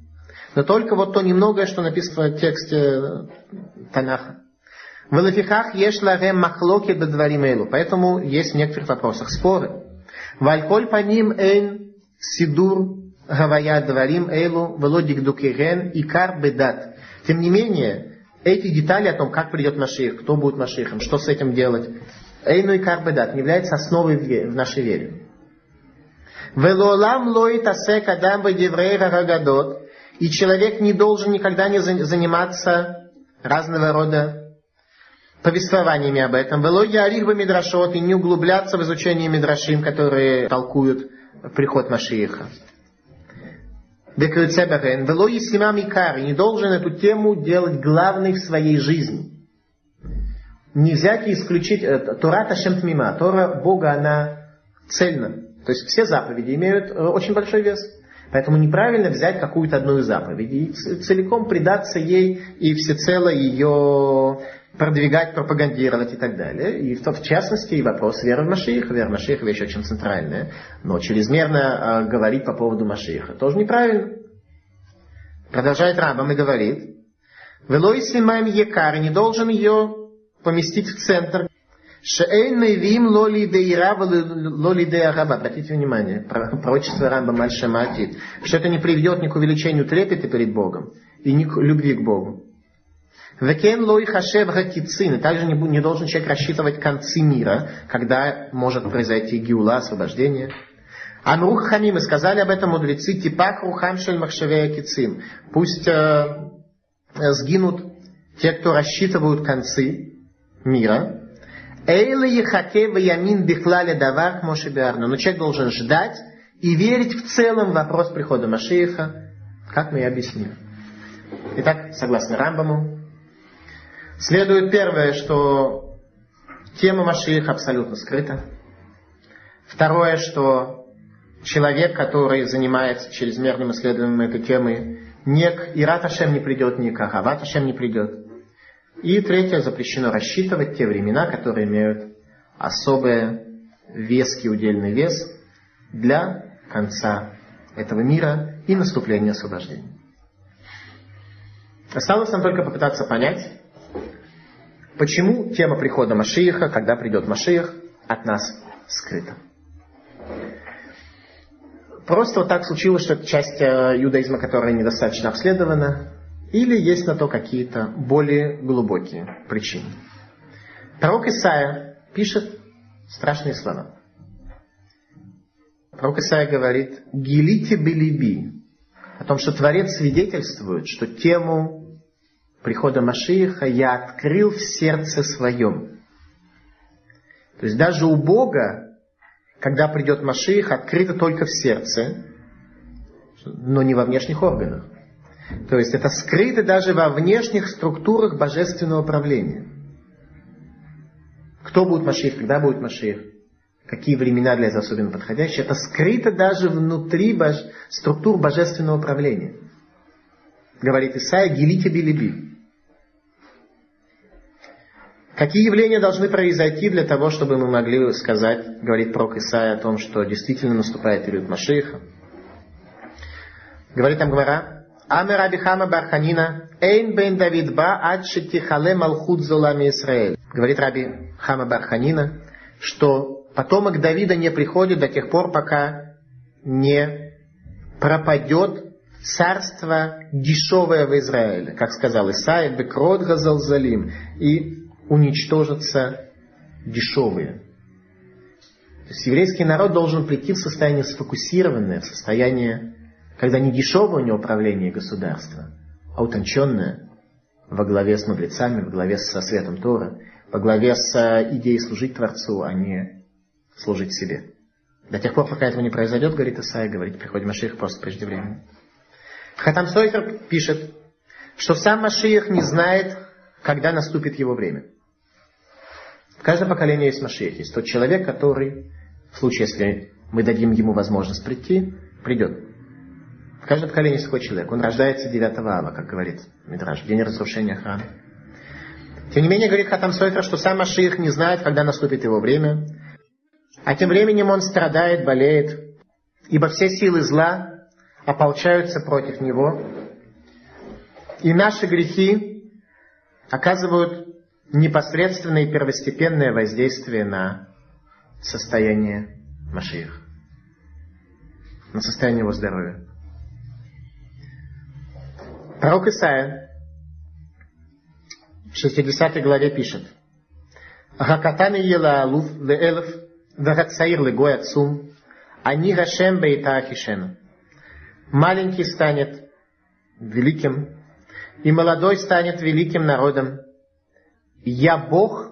Но только вот то немногое, что написано в тексте Танаха. В лефихах еш ларем махлоки бедваримейлу. Поэтому есть в некоторых вопросах споры. Вальколь по ним эйн сидур гавая дварим эйлу велодик дукирен и кар бедат. Тем не менее, эти детали о том, как придет Маших, кто будет Машихом, что с этим делать, эйну и кар бедат, является основой в нашей вере. Велолам лоит асек адам рагадот. И человек не должен никогда не заниматься разного рода повествованиями об этом. Вело ярих бы мидрашот и не углубляться в изучение мидрашим, которые толкуют приход Машииха. Декрецеберен. Вело есима микар. И не должен эту тему делать главной в своей жизни. Не и исключить э, Тора Ташем Тмима. Тора Бога, она цельна. То есть все заповеди имеют э, очень большой вес. Поэтому неправильно взять какую-то одну из заповедей и целиком предаться ей и всецело ее продвигать, пропагандировать и так далее. И в, в частности и вопрос веры в Машииха. Вера в Машииха вещь очень центральная. Но чрезмерно э, говорить по поводу Машииха тоже неправильно. Продолжает Рамбам и говорит, «Велой симаем якар» не должен ее поместить в центр Шеэйн мейвим лоли деира лоли деараба. Обратите внимание, пророчество Рамба Мальшаматит, что это не приведет ни к увеличению трепета перед Богом и ни к любви к Богу. Векен лой хашев гакицин. Также не, не должен человек рассчитывать концы мира, когда может произойти гиула, освобождение. Амрух Хамим, сказали об этом мудрецы, типах рухам шель махшевея кицим. Пусть э, сгинут те, кто рассчитывают концы мира, Эйла ехаке ваямин бихлале давар моше биарну. Но человек должен ждать и верить в целом в вопрос прихода Машииха, как мы и объяснили. Итак, согласно Рамбаму, следует первое, что тема Машииха абсолютно скрыта. Второе, что человек, который занимается чрезмерным исследованием этой темы, не к Ират Ашем не придет, ни к Ахават Ашем не придет. И третье, запрещено рассчитывать те времена, которые имеют особый веский удельный вес для конца этого мира и наступления освобождения. Осталось нам только попытаться понять, почему тема прихода Машииха, когда придет Машиих, от нас скрыта. Просто вот так случилось, что это часть э, иудаизма, которая недостаточно обследована, или есть на то какие-то более глубокие причины. Пророк Исаия пишет страшные слова. Пророк Исаия говорит, «Гелите белиби», о том, что Творец свидетельствует, что тему прихода Машииха я открыл в сердце своем. То есть даже у Бога, когда придет Машиих, открыто только в сердце, но не во внешних органах. То есть это скрыто даже во внешних структурах божественного правления. Кто будет Машиих, когда будет Машиих, какие времена для этого особенно подходящие, это скрыто даже внутри бож... структур божественного правления. Говорит Исаия, гелите билиби. Какие явления должны произойти для того, чтобы мы могли сказать, говорит пророк Исаия о том, что действительно наступает период Машииха? Говорит там Гмара, Амер Раби Хама Барханина, Эйн бен Давид ба ад шетихале малхут золами Израиль. Говорит Раби Хама Барханина, что потомок Давида не приходит до тех пор, пока не пропадет царство дешевое в Израиле, как сказал Исаия, бекрот газалзалим, и уничтожатся дешевые. То есть еврейский народ должен прийти в состояние сфокусированное, в состояние когда не дешевое у него управление государства, а утонченное, во главе с мудрецами, во главе со светом Тора, во главе с э, идеей служить Творцу, а не служить себе. До тех пор, пока этого не произойдет, говорит Исаия, говорит, приходит Машиих просто преждевременно. Хатам Сойфер пишет, что сам Машиих не знает, когда наступит его время. В каждом поколении есть Машиих. Есть тот человек, который, в случае, если мы дадим ему возможность прийти, придет. В каждом поколении такой человек. Он рождается 9 ава, как говорит Мидраш, в день разрушения храма. Тем не менее, говорит Хатам Сойфер, что сам Машиих не знает, когда наступит его время. А тем временем он страдает, болеет, ибо все силы зла ополчаются против него, и наши грехи оказывают непосредственное и первостепенное воздействие на состояние Машиих, на состояние его здоровья. Пророк Исаия в 60 главе пишет, Ракатан ела алуф веэлф вегацаир легой отцум, они Гашем бейта ахишену. Маленький станет великим, и молодой станет великим народом. Я Бог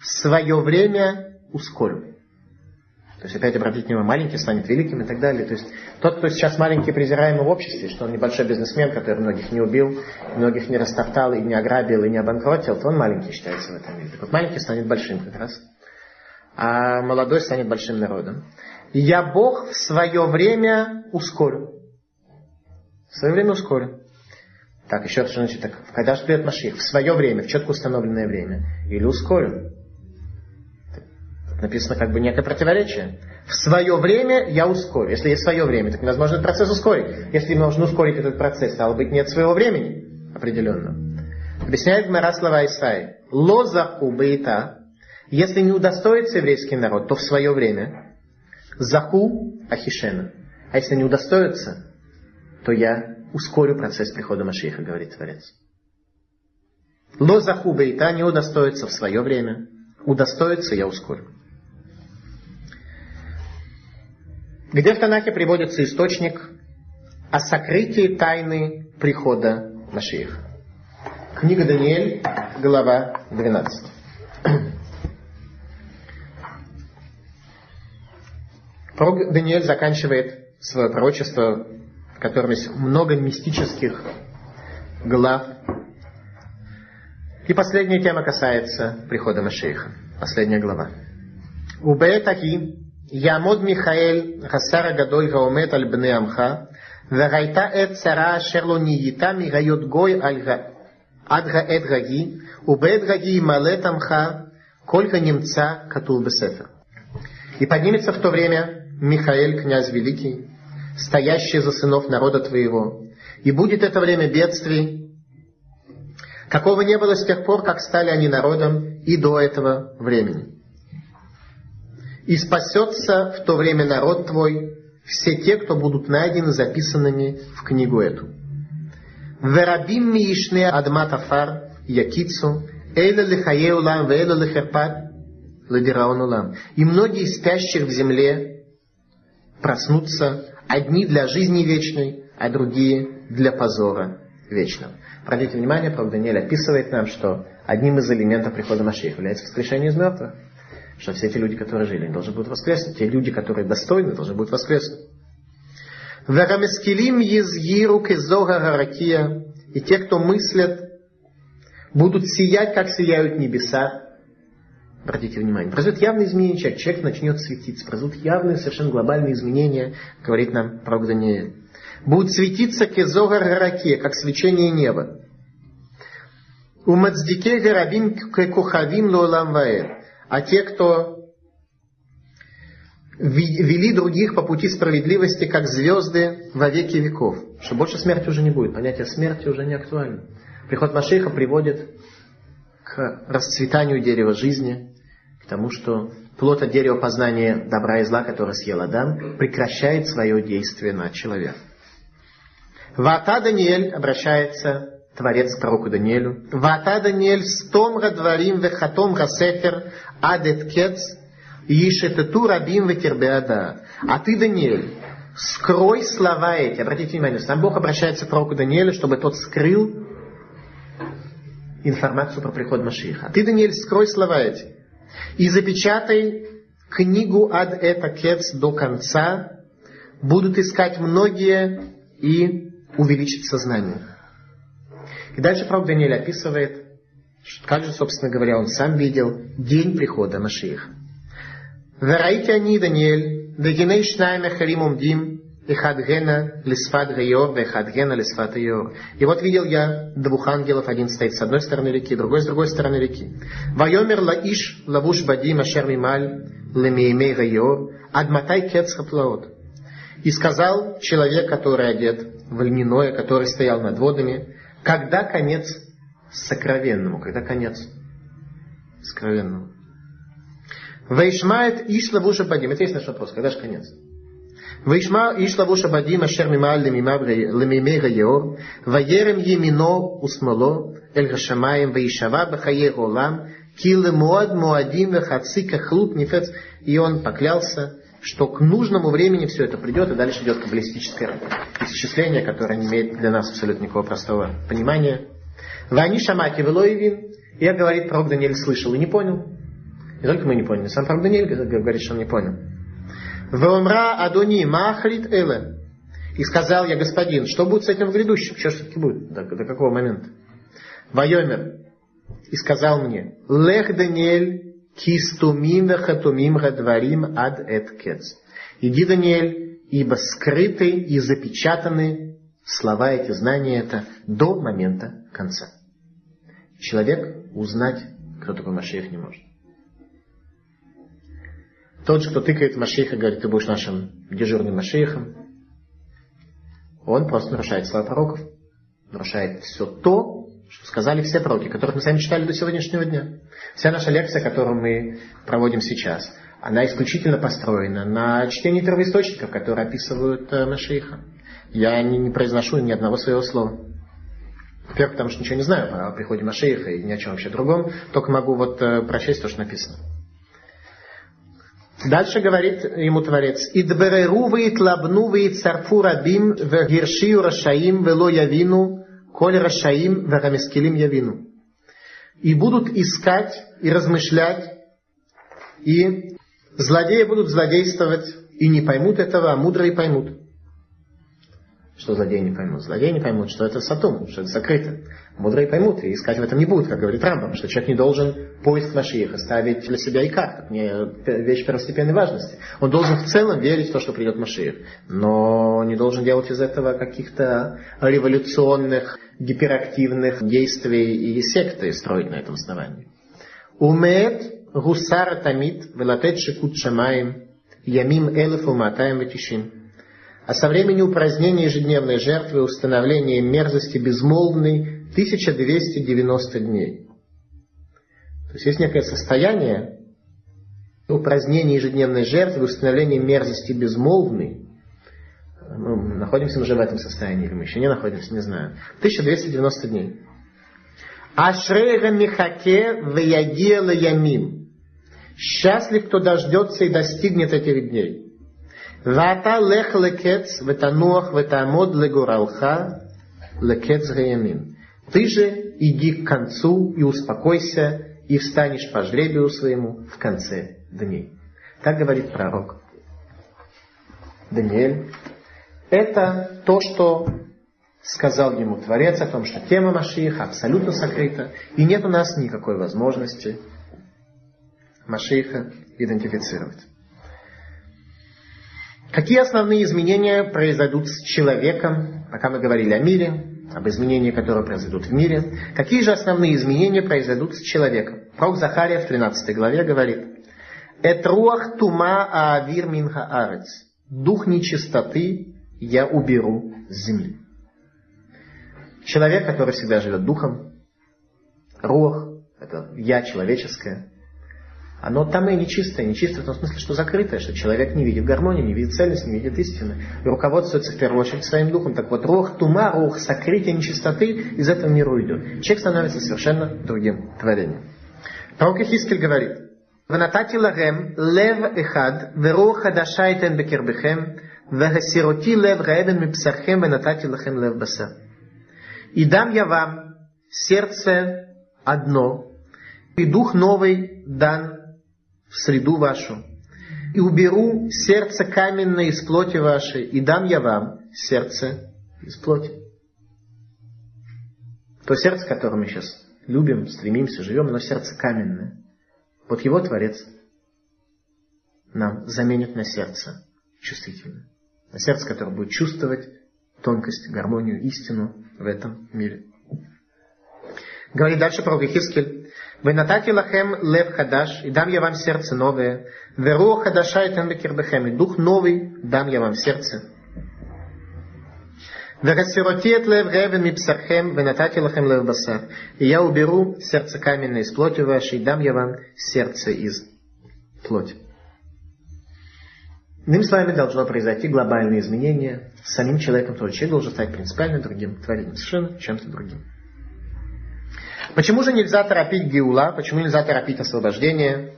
в свое время ускорю. То есть опять обратите внимание, маленький станет великим и так далее. То есть тот, кто сейчас маленький презираемый в обществе, что он небольшой бизнесмен, который многих не убил, многих не растоптал и не ограбил и не обанкротил, то он маленький считается в этом мире. Так вот маленький станет большим как раз, а молодой станет большим народом. Я Бог в свое время ускорю. В свое время ускорю. Так, еще раз, значит, так, когда же придет Маших? В свое время, в четко установленное время. Или ускорю написано как бы некое противоречие. В свое время я ускорю. Если есть свое время, так невозможно процесс ускорить. Если можно ускорить этот процесс, стало быть, нет своего времени определенно. Объясняет Мара слова Исаи. Лозаху бейта, если не удостоится еврейский народ, то в свое время. Заху ахишена. А если не удостоится, то я ускорю процесс прихода Машиха, говорит Творец. Лозаху бейта не удостоится в свое время. Удостоится, я ускорю. Где в Танахе приводится источник о сокрытии тайны прихода Машиих. Книга Даниэль, глава 12. Пророк Даниэль заканчивает свое пророчество, в котором есть много мистических глав. И последняя тема касается прихода Машииха. Последняя глава. Убеэтахи יעמוד מיכאל, חסר הגדול ועומד על בני עמך, וראית עת צרה אשר לא נהייתה מראיות גוי עד עת רגי, ובעת רגי ימלא את עמך כל הנמצא כתוב בספר. И поднимется в то время Михаил, князь великий, стоящий за сынов народа твоего, и будет это время бедствий, какого не было с тех пор, как стали они народом, и до этого времени и спасется в то время народ твой, все те, кто будут найдены записанными в книгу эту. Верабим ми ишне адмат афар якицу, эйла лихае улам, вейла лихерпат, ладираун улам. И многие спящих в земле проснутся, одни для жизни вечной, а другие для позора вечного. Обратите внимание, пророк Даниэль описывает нам, что одним из элементов прихода Машеха является воскрешение из мертвых что все эти люди, которые жили, они должны будут воскреснуть. Те люди, которые достойны, должны будут воскреснуть. Варамескилим езгиру кезога гаракия. И те, кто мыслят, будут сиять, как сияют небеса. Обратите внимание, произойдет явное изменение человек, человек начнет светиться, произойдут явные, совершенно глобальные изменения, говорит нам пророк Даниэль. Будут светиться кезога гаракия, как свечение неба. У мацдике гарабим кухавим лолам ваэль а те, кто вели других по пути справедливости, как звезды во веки веков. Что больше смерти уже не будет. Понятие смерти уже не актуально. Приход Машиха приводит к расцветанию дерева жизни, к тому, что плод от дерева познания добра и зла, которое съел Адам, прекращает свое действие на человека. Вата Даниэль обращается Творец пророку Даниэлю. Вата Даниэль стом радварим вехатом расефер адет кец ишетету рабим ветербеада. А ты, Даниэль, скрой слова эти. Обратите внимание, сам Бог обращается к пророку Даниэлю, чтобы тот скрыл информацию про приход Машиха. А ты, Даниэль, скрой слова эти. И запечатай книгу ад это кец до конца. Будут искать многие и увеличить сознание. И дальше пророк Даниэль описывает, как же, собственно говоря, он сам видел день прихода Машииха. Вераите они, Даниэль, дагиней шнаем эхарим умдим, Эхад гена лисфат гайор, эхад гена лисфат йор. И вот видел я двух ангелов, один стоит с одной стороны реки, другой с другой стороны реки. Вайомер лаиш лавуш бадим ашер мималь лемеймей гайор, адматай кец хаплаот. И сказал человек, который одет в льняное, который стоял над водами, когда конец сокровенному? Когда конец сокровенному? Вейшмает Ишла Вуша Бадим. Это есть наш вопрос. Когда же конец? Вейшма Ишла Вуша Бадим Ашер Мималь Лемимега Еор Ваерем Емино Усмало Эль Гашамаем Вейшава Бахаер Олам Килы Муад Муадим Вехацика Хлуп Нефец. И он поклялся что к нужному времени все это придет, и дальше идет каббалистическое исчисление, которое не имеет для нас абсолютно никакого простого понимания. Вани Шамаки Велоевин, я, говорит, пророк Даниэль слышал и не понял. Не только мы не поняли, сам пророк Даниэль говорит, что он не понял. Веомра Адони Махрит Эле. И сказал я, господин, что будет с этим в грядущем? Что все-таки будет? До, до какого момента? Вайомер. И сказал мне, Лех Даниэль кистумим вехатумим гадварим ад эт. Иди, Даниэль, ибо скрыты и запечатаны слова эти, знания это до момента конца. Человек узнать, кто такой Машех, не может. Тот же, кто тыкает Машеха, говорит, ты будешь нашим дежурным Машехом, он просто нарушает слова пророков. Нарушает все то, сказали все пророки, которых мы сами читали до сегодняшнего дня. Вся наша лекция, которую мы проводим сейчас, она исключительно построена на чтении первоисточников, которые описывают э, Машеха. Я не, не произношу ни одного своего слова. Во-первых, потому что ничего не знаю о приходе Машеха и ни о чем вообще другом, только могу вот э, прочесть то, что написано. Дальше говорит ему Творец, «Идбереру вейтлабну вейцарфу рабим вегиршию рашаим вело явину, коль рашаим верамескилим явину». И будут искать и размышлять, и злодеи будут злодействовать, и не поймут этого, а мудрые поймут. Что злодеи не поймут? Злодеи не поймут, что это сатум, что это закрыто. Мудрые поймут и искать в этом не будут, как говорит Рамбам, что человек не должен поиск Машииха ставить для себя и как, не вещь первостепенной важности. Он должен в целом верить в то, что придет Машиих, но не должен делать из этого каких-то революционных, гиперактивных действий и секты строить на этом основании. Умеет гусара тамит велатет шикут шамаем ямим элефу матаем ватишим а со времени упразднения ежедневной жертвы установления мерзости безмолвной 1290 дней. То есть есть некое состояние ну, упразднения ежедневной жертвы, установления мерзости безмолвной. Ну, мы находимся уже в этом состоянии, или мы еще не находимся, не знаю. 1290 дней. Ашрега Михаке Ваягела Ямим. Счастлив, кто дождется и достигнет этих дней. Вата лех лекец, ветануах, ветамод легуралха, лекец гаямин. Ты же иди к концу и успокойся, и встанешь по жребию своему в конце дней. Так говорит пророк Даниэль. Это то, что сказал ему Творец о том, что тема Машииха абсолютно сокрыта, и нет у нас никакой возможности Машииха идентифицировать. Какие основные изменения произойдут с человеком, пока мы говорили о мире, об изменениях, которые произойдут в мире. Какие же основные изменения произойдут с человеком? Пророк Захария в 13 главе говорит, «Этруах тума аавир минха арец» «Дух нечистоты я уберу с земли». Человек, который всегда живет духом, рух, это я человеческое, оно там и нечистое, нечистое в том смысле, что закрытое, что человек не видит гармонии, не видит цельности, не видит истины. И руководствуется в первую очередь своим духом. Так вот, рух тума, рух сокрытия нечистоты из этого мира уйдет. Человек становится совершенно другим творением. Пророк Ихискель говорит, «Ванатати ларем лев эхад, верух хадашайтен бекербехем, вехасироти лев раэден мипсархем, ванатати лахем лев баса». «И дам я вам сердце одно, и дух новый дан в среду вашу, и уберу сердце каменное из плоти вашей, и дам я вам сердце из плоти. То сердце, которое мы сейчас любим, стремимся, живем, оно сердце каменное. Вот его Творец нам заменит на сердце чувствительное. На сердце, которое будет чувствовать тонкость, гармонию, истину в этом мире. Говорит дальше про Хискель. Венатати лахем лев хадаш, и дам я вам сердце новое. Веру хадаша и тенбекербехем, и дух новый дам я вам сердце. Верасироти от лев ревен мипсархем, венатати лахем лев басар. И я уберу сердце каменное из плоти вашей, и дам я вам сердце из плоти. Иными словами, должно произойти глобальное изменение самим человеком, тоже человек должен стать принципиально другим, творением, совершенно чем-то другим. Почему же нельзя торопить Геула? Почему нельзя торопить освобождение?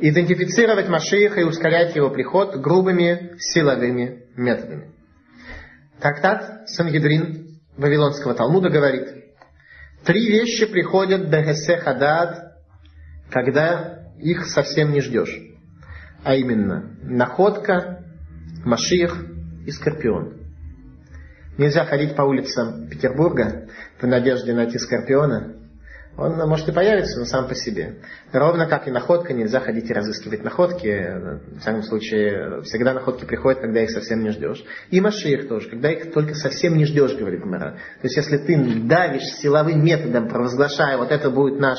Идентифицировать Машииха и ускорять его приход грубыми силовыми методами. Трактат Сангидрин Вавилонского Талмуда говорит, три вещи приходят Бехесе Хадад, когда их совсем не ждешь. А именно, находка, Машиих и Скорпион. Нельзя ходить по улицам Петербурга в надежде найти Скорпиона, он может и появиться, но сам по себе. Ровно как и находка, нельзя ходить и разыскивать находки. В всяком случае, всегда находки приходят, когда их совсем не ждешь. И Машиих тоже, когда их только совсем не ждешь, говорит Гмара. То есть, если ты давишь силовым методом, провозглашая, вот это будет наш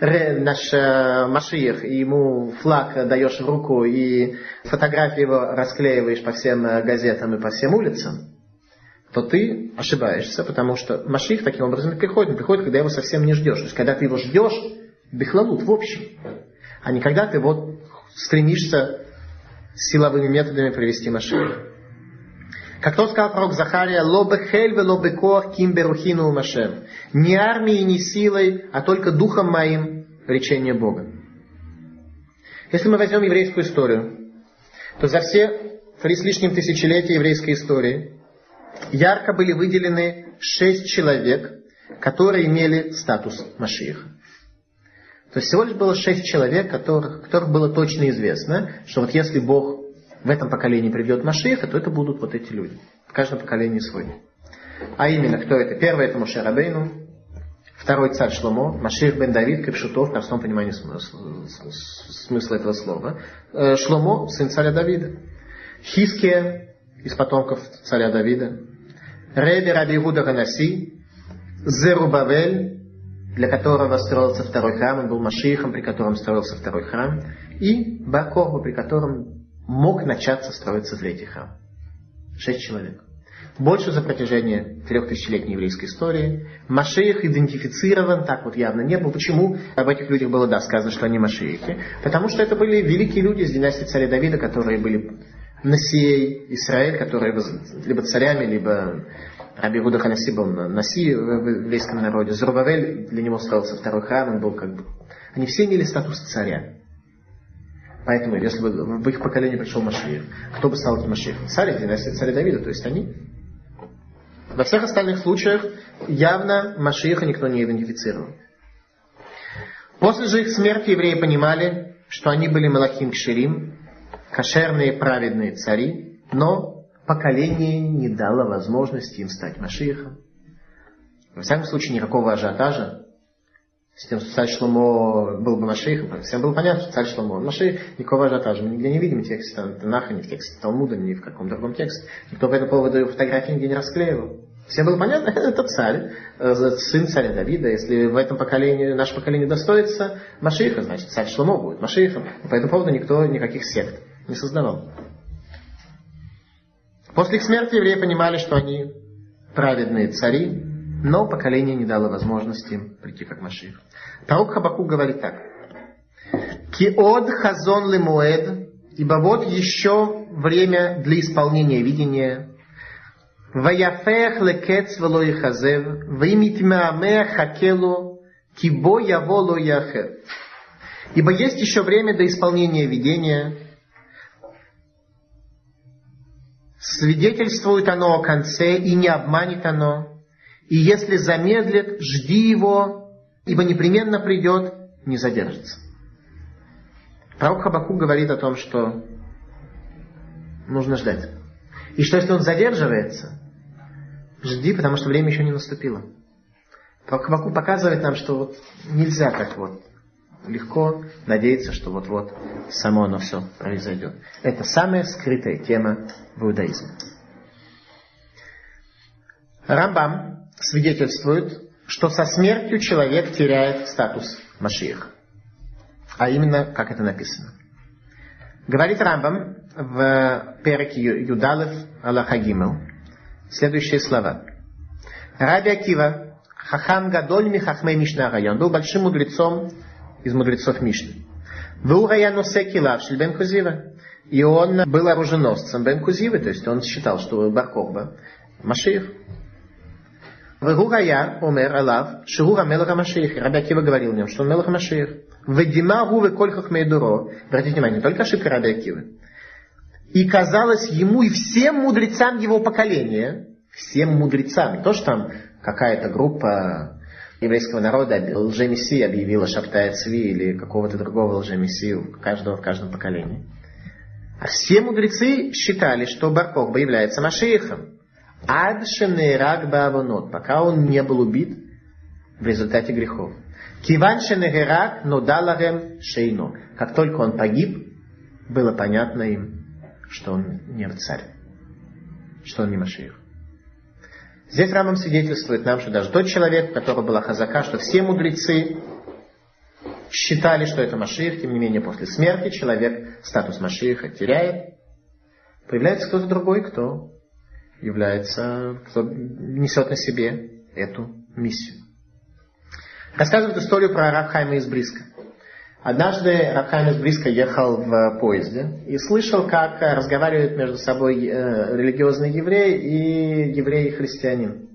наш э, Машиих, и ему флаг даешь в руку, и фотографии его расклеиваешь по всем э, газетам и по всем улицам, то ты ошибаешься, потому что Маших таким образом приходит. Он приходит, когда его совсем не ждешь. То есть, когда ты его ждешь, бихлалут в общем, а не когда ты вот стремишься силовыми методами привести Машиха. Как тот сказал пророк Захария, лобе хельве лобе коах ким берухину машем. Не армией, не силой, а только духом моим речение Бога. Если мы возьмем еврейскую историю, то за все три с лишним тысячелетия еврейской истории ярко были выделены шесть человек, которые имели статус Машииха. То есть всего лишь было шесть человек, которых, которых было точно известно, что вот если Бог в этом поколении придет Машииха, то это будут вот эти люди. В каждом поколении свой. А именно, кто это? Первый это Моше Рабейну, второй царь Шломо, Машиих бен Давид, Капшутов, в простом понимании смысла этого слова. Э, Шломо, сын царя Давида. Хиския, из потомков царя Давида. Реби Раби Игуда Ганаси, Зерубавель, для которого строился второй храм, он был Машихом, при котором строился второй храм, и Бакова, при котором мог начаться строиться третий храм. Шесть человек. Больше за протяжении трех тысячелетней еврейской истории. Машеих идентифицирован, так вот явно не был. Почему об этих людях было, да, сказано, что они машеихи? Потому что это были великие люди из династии царя Давида, которые были Насией Израиль, которые либо царями, либо Раби Гуда Ханаси был Наси в еврейском народе. Зурбавель, для него строился второй храм, он был как бы... Они все имели статус царя. Поэтому, если бы в их поколении пришел Машиев, кто бы стал этим Машиевым? Царь из династии царя Давида, то есть они. Во всех остальных случаях явно Машиеха никто не идентифицировал. После же их смерти евреи понимали, что они были Малахим Кширим, кошерные праведные цари, но поколение не дало возможности им стать Машиихом. Во всяком случае, никакого ажиотажа с тем, что царь Шломо был бы Машиихом, всем было понятно, что царь Шломо Машиих, никакого ажиотажа. Мы нигде не видим в тексте Танаха, ни в тексте Талмуда, ни в каком другом тексте. Никто по этому поводу фотографии нигде не расклеивал. Всем было понятно, это царь, э, сын царя Давида. Если в этом поколении, наше поколение достоится Машииха, значит царь Шломо будет Машиихом. По этому поводу никто никаких сект не создавал. После их смерти евреи понимали, что они праведные цари, но поколение не дало возможности им прийти как Машиих. Пророк Хабаку говорит так. Киод хазон лемуэд, ибо вот еще время для исполнения видения. Ваяфех лекец вело ихазев, вимитмеамеа хакелу, кибо яволо яхер. Ибо есть еще время до исполнения видения, Свидетельствует оно о конце, и не обманет оно. И если замедлит, жди его, ибо непременно придет, не задержится. Пророк Хабаку говорит о том, что нужно ждать. И что если он задерживается, жди, потому что время еще не наступило. Пророк Хабаку показывает нам, что вот нельзя так вот легко надеяться, что вот-вот само оно все произойдет. Это самая скрытая тема в иудаизме. Рамбам свидетельствует, что со смертью человек теряет статус Машиих. А именно, как это написано. Говорит Рамбам в Переке Юдалев Аллаха Гимел следующие слова. Раби Акива, Хахам Гадоль Хахмей Мишна Район, был большим мудрецом из мудрецов Мишны. И он был оруженосцем Бен Кузивы, то есть он считал, что Баркоба Машиих. Вегурая умер Алав, Шигура Мелаха Машиих. Раби Акива говорил в нем, что он Мелаха Машиих. Ведима Гувы Кольхах Мейдуро. Обратите внимание, не только ошибка Раби Акивы. И казалось ему и всем мудрецам его поколения, всем мудрецам, то, что там какая-то группа еврейского народа лжемессии объявила Шаптая Цви или какого-то другого лжемессию, каждого в каждом поколении. А все мудрецы считали, что Баркохба является Машиихом. Ад шенерак баавонот, пока он не был убит в результате грехов. Киван шенерак нодаларем шейно. Как только он погиб, было понятно им, что он не царь, что он не Машиих. Здесь Рамам свидетельствует нам, что даже тот человек, у которого была хазака, что все мудрецы считали, что это Машиих, тем не менее после смерти человек статус Машииха теряет. Появляется кто-то другой, кто является, кто несет на себе эту миссию. Рассказывают историю про Рабхайма из Бриска. Однажды Рабхайм из Бриска ехал в поезде и слышал, как разговаривают между собой э, религиозный еврей и еврей-христианин.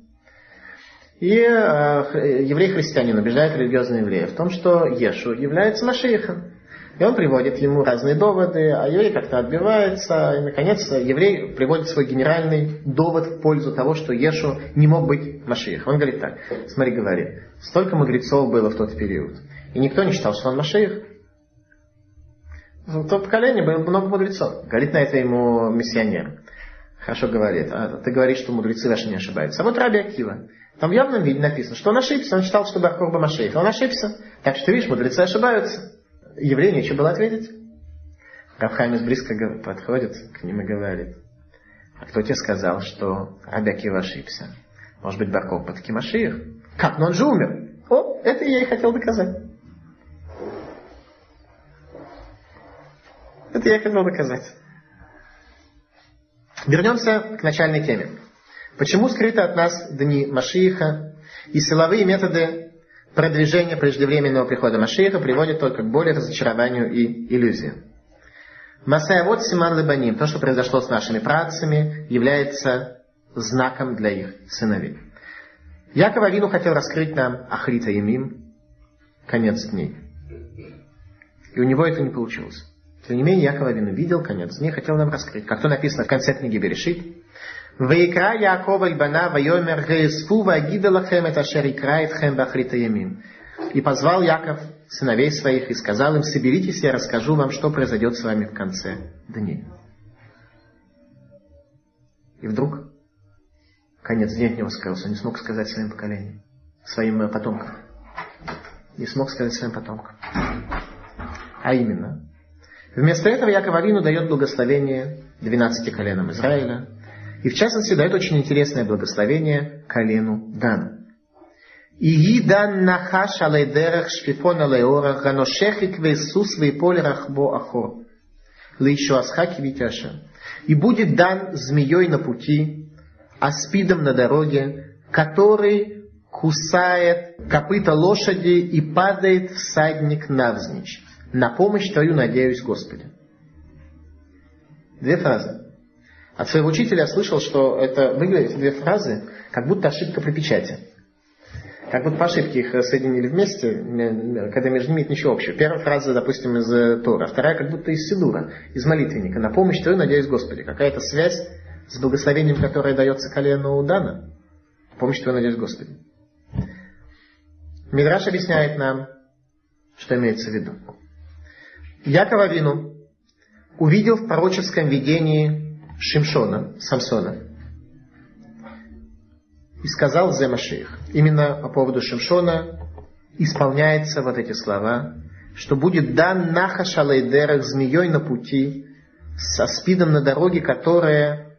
И э, еврей-христианин убеждает религиозного еврея в том, что Ешу является Машиихом. И он приводит ему разные доводы, а еврей как-то отбивается. И, наконец, еврей приводит свой генеральный довод в пользу того, что Ешу не мог быть Машиих. Он говорит так, смотри, говорит, столько мудрецов было в тот период. И никто не считал, что он Машиих. В то поколение было много мудрецов. Говорит на это ему миссионер. Хорошо говорит. А ты говоришь, что мудрецы ваши не ошибаются. А вот Раби Акива. Там в явном виде написано, что он ошибся. Он считал, что Баркорба Машеев. Он ошибся. Так что, видишь, мудрецы ошибаются. Еврею нечего было ответить. Равхайм из близко подходит к ним и говорит, а кто тебе сказал, что Раби Акива ошибся? Может быть, Барков по-таки Машиих? Как? Но он же умер. О, это я и хотел доказать. Это я хотел доказать. Вернемся к начальной теме. Почему скрыты от нас дни Машииха и силовые методы продвижения преждевременного прихода Машииха приводят только к более разочарованию и иллюзиям. Масаявод Симан Лебаним, то, что произошло с нашими працами, является знаком для их сыновей. Яков Авину хотел раскрыть нам Ахрита Емим, конец дней. И у него это не получилось. Тем не менее, Яков Авин увидел конец дней, хотел нам раскрыть. Как то написано в конце книги Берешит. «Ваикра Яков Альбана вайомер гейсфу вагидалахем это шерикра итхем бахрита ямин». И позвал Яков сыновей своих и сказал им, соберитесь, я расскажу вам, что произойдет с вами в конце дней. И вдруг конец дней от него скрылся, не смог сказать своим поколениям, своим потомкам. Не смог сказать своим потомкам. А именно, вместо этого Яков Авину дает благословение 12 коленам Израиля, и в частности дает очень интересное благословение колену Дан. И дан нахаш алейдерах шпифон алейорах ганошехик вейсус вейполе рахбо ахор. Лейшо асхаки витяша. И будет дан змеей на пути, аспидом на дороге, который кусает копыта лошади и падает всадник навзничь. На помощь Твою надеюсь, Господи. Две фразы. От своего учителя я слышал, что это выглядит, две фразы, как будто ошибка при печати. Как будто по ошибке их соединили вместе, когда между ними нет ничего общего. Первая фраза, допустим, из э, Тора, вторая как будто из Сидура, из молитвенника. На помощь Твою, надеюсь, Господи. Какая-то связь с благословением, которое дается колену Дана. Помощь Твою, надеюсь, Господи. Мидраш объясняет нам, что имеется в виду. Яков Авину увидел в пророческом видении Шимшона, Самсона, и сказал Земаших. Именно по поводу Шимшона исполняются вот эти слова, что будет дан нахаш алейдерах змеей на пути, со спидом на дороге, которая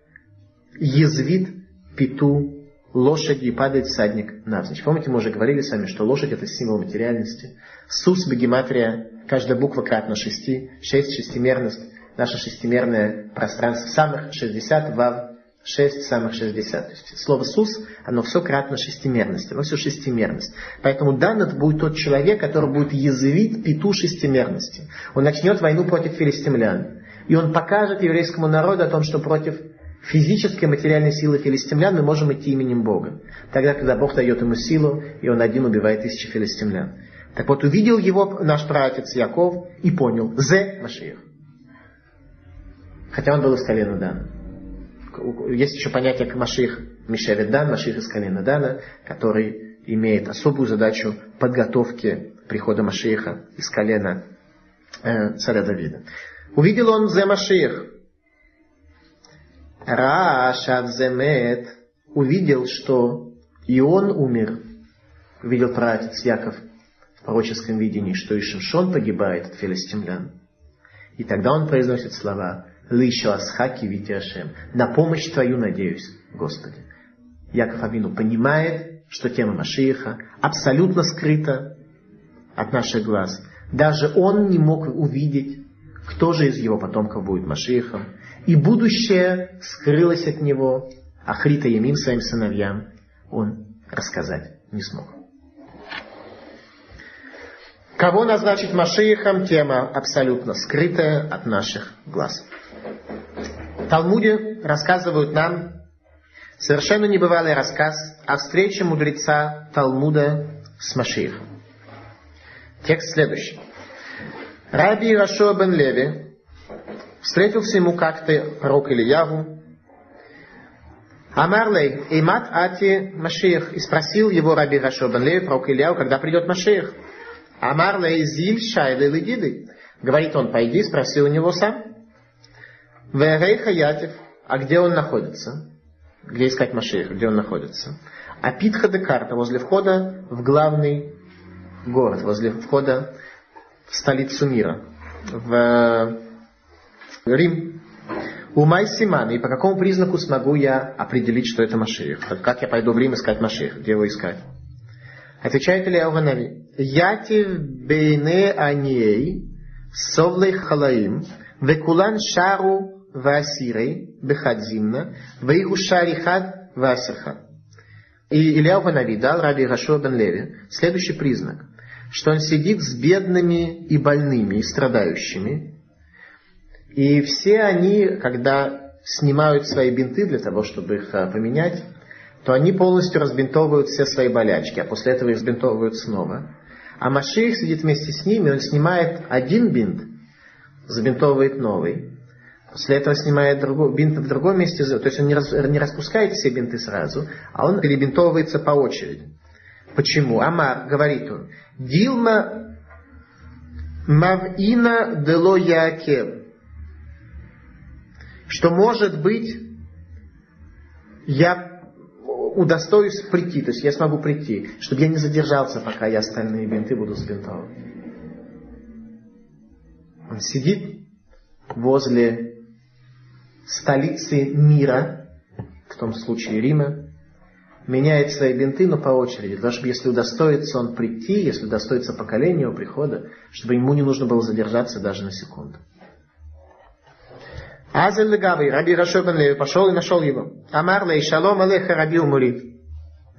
язвит пету лошади и падает всадник навзничь. Помните, мы уже говорили с вами, что лошадь это символ материальности. Сус, бегематрия, каждая буква кратно шести, шесть шестимерность, наше шестимерное пространство, самых 60, вав, 6 самых 60. То есть слово «сус», оно все кратно шестимерности, оно все шестимерность. Поэтому дан это будет тот человек, который будет язвить пету шестимерности. Он начнет войну против филистимлян. И он покажет еврейскому народу о том, что против физической материальной силы филистимлян мы можем идти именем Бога. Тогда, когда Бог дает ему силу, и он один убивает тысячи филистимлян. Так вот, увидел его наш праотец Яков и понял, Зе Машиих. Хотя он был из колена Дана есть еще понятие Маших Мишевит Дан, Маших из колена Дана, который имеет особую задачу подготовки прихода Машиха из колена э, царя Давида. Увидел он Зе Маших. Рашав Земет увидел, что и он умер. Увидел праотец Яков пророческом видении, что и Шимшон погибает от филистимлян. И тогда он произносит слова Лышу Асхаки Витяшем. На помощь Твою надеюсь, Господи. Яков Авину понимает, что тема Машииха абсолютно скрыта от наших глаз. Даже он не мог увидеть, кто же из его потомков будет Машиихом. И будущее скрылось от него, а Хрита Ямим своим сыновьям он рассказать не смог. Кого назначить Машиихом, тема абсолютно скрытая от наших глаз. Талмуде рассказывают нам совершенно небывалый рассказ о встрече мудреца Талмуда с Машиихом. Текст следующий. Раби Рашо бен Леви встретился ему как-то пророк Ильяву. Амарлей, имат ати Машиих. И спросил его Раби Рашо бен Леви, пророк Ильяву, когда придет Машиих. Амарлей зиль шайлы легиды. Говорит он, пойди, спроси у него сам. Верейха Ятев, а где он находится? Где искать Машеха, где он находится? А Питха де Карта, возле входа в главный город, возле входа в столицу мира, в э, Рим. Умай Симан, и по какому признаку смогу я определить, что это Машех? Как я пойду в Рим искать Машех? Где его искать? Отвечает Илья Ванави. Ятив бейне аней совлей халаим, векулан шару Васирой, Бехадзимна, Ваихушари Хад Васирха. И Илья Ванави дал Раби Рашуа бен Леви следующий признак, что он сидит с бедными и больными, и страдающими, и все они, когда снимают свои бинты для того, чтобы их а, поменять, то они полностью разбинтовывают все свои болячки, а после этого их разбинтовывают снова. А Машиих сидит вместе с ними, он снимает один бинт, забинтовывает новый, После этого снимает другой, бинт в другом месте, то есть он не, рас, не распускает все бинты сразу, а он перебинтовывается по очереди. Почему? Амар, говорит он, Дилма Мавина дело Якев. Что может быть, я удостоюсь прийти, то есть я смогу прийти, чтобы я не задержался, пока я остальные бинты буду сбинтовывать. Он сидит возле столицы мира, в том случае Рима, меняет свои бинты, но по очереди. Потому что если удостоится он прийти, если удостоится поколение его прихода, чтобы ему не нужно было задержаться даже на секунду. אזל לגביה, раби Йеошуа бен Леви, пошел и нашел его. אמר ליה, שלום עליך רבי ומורי.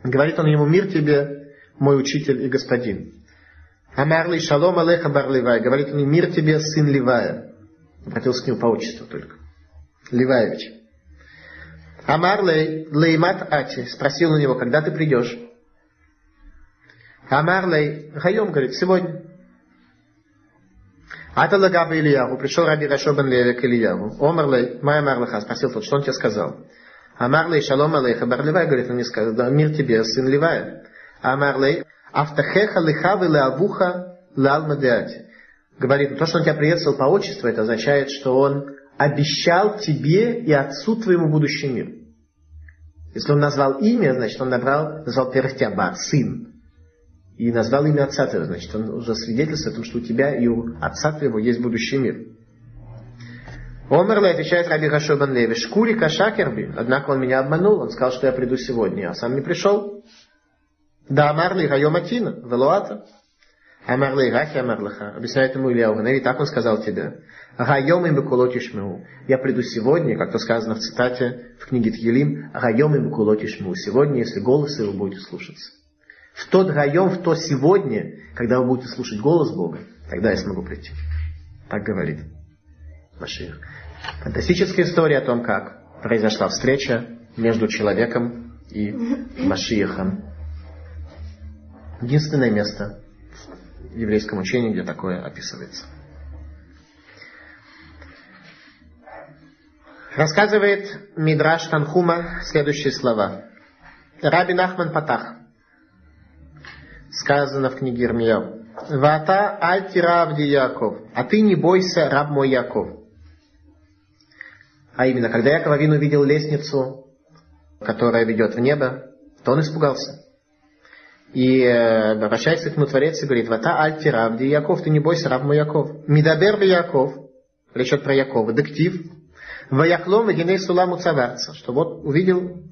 Говорит он ему, мир тебе, мой учитель и господин. אמר ליה, שלום עליך בר ליואי. Говорит он, мир тебе, сын Ливая. Обратился к нему по отчеству только. Ливаевич. אמר לאימת אתי. Спросил у него, когда ты придешь? אמר ליה. היום, говорит, сегодня. Ата лагаба Ильяву. Пришел Раби Рашо бен Леви к Ильяву. Омар лей. Май амар лаха. Спросил тот, что он тебе сказал? Амар лей шалом алейха. Бар Ливай, говорит, он мне сказал, да, мир тебе, сын Ливая. Амар лей. Автахеха лиха виле авуха лал Говорит, то, что он тебя приветствовал по отчеству, это означает, что он обещал тебе и отцу твоему будущий мир. Если он назвал имя, значит, он набрал, назвал первых тебя сын. И назвал имя отца твоего, значит, он уже свидетельствует о том, что у тебя и у отца твоего есть будущий мир. Омерле отвечает Раби Хашобан Леви, шкури кашакерби, однако он меня обманул, он сказал, что я приду сегодня, а сам не пришел. Да, Амарли, Гайоматина, Велуата. Амарли, Гахи Амарлаха. Объясняет ему Илья Уганави, так он сказал тебе. Гайом им бекулотишмеу. Я приду сегодня, как то сказано в цитате в книге Тгилим, Гайом им бекулотишмеу. Сегодня, если голос его будете слушаться. В тот гайом, в то сегодня, когда вы будете слушать голос Бога, тогда я смогу прийти. Так говорит Машиих. Фантастическая история о том, как произошла встреча между человеком и Машиихом. Единственное место в еврейском учении, где такое описывается. Рассказывает Мидраш Танхума следующие слова. Раби Нахман Патах. Сказано в книге Ирмияу. Вата альтиравди Яков. А ты не бойся, раб мой Яков. А именно, когда Яков Авин увидел лестницу, которая ведет в небо, то он испугался. И э, обращается к нему Творец и говорит, «Вата альти равди Яков, ты не бойся, раб мой Яков». «Мидабер Яков», речь идет про Якова, «дектив». «Ваяхлом вагиней суламу цаварца», что вот увидел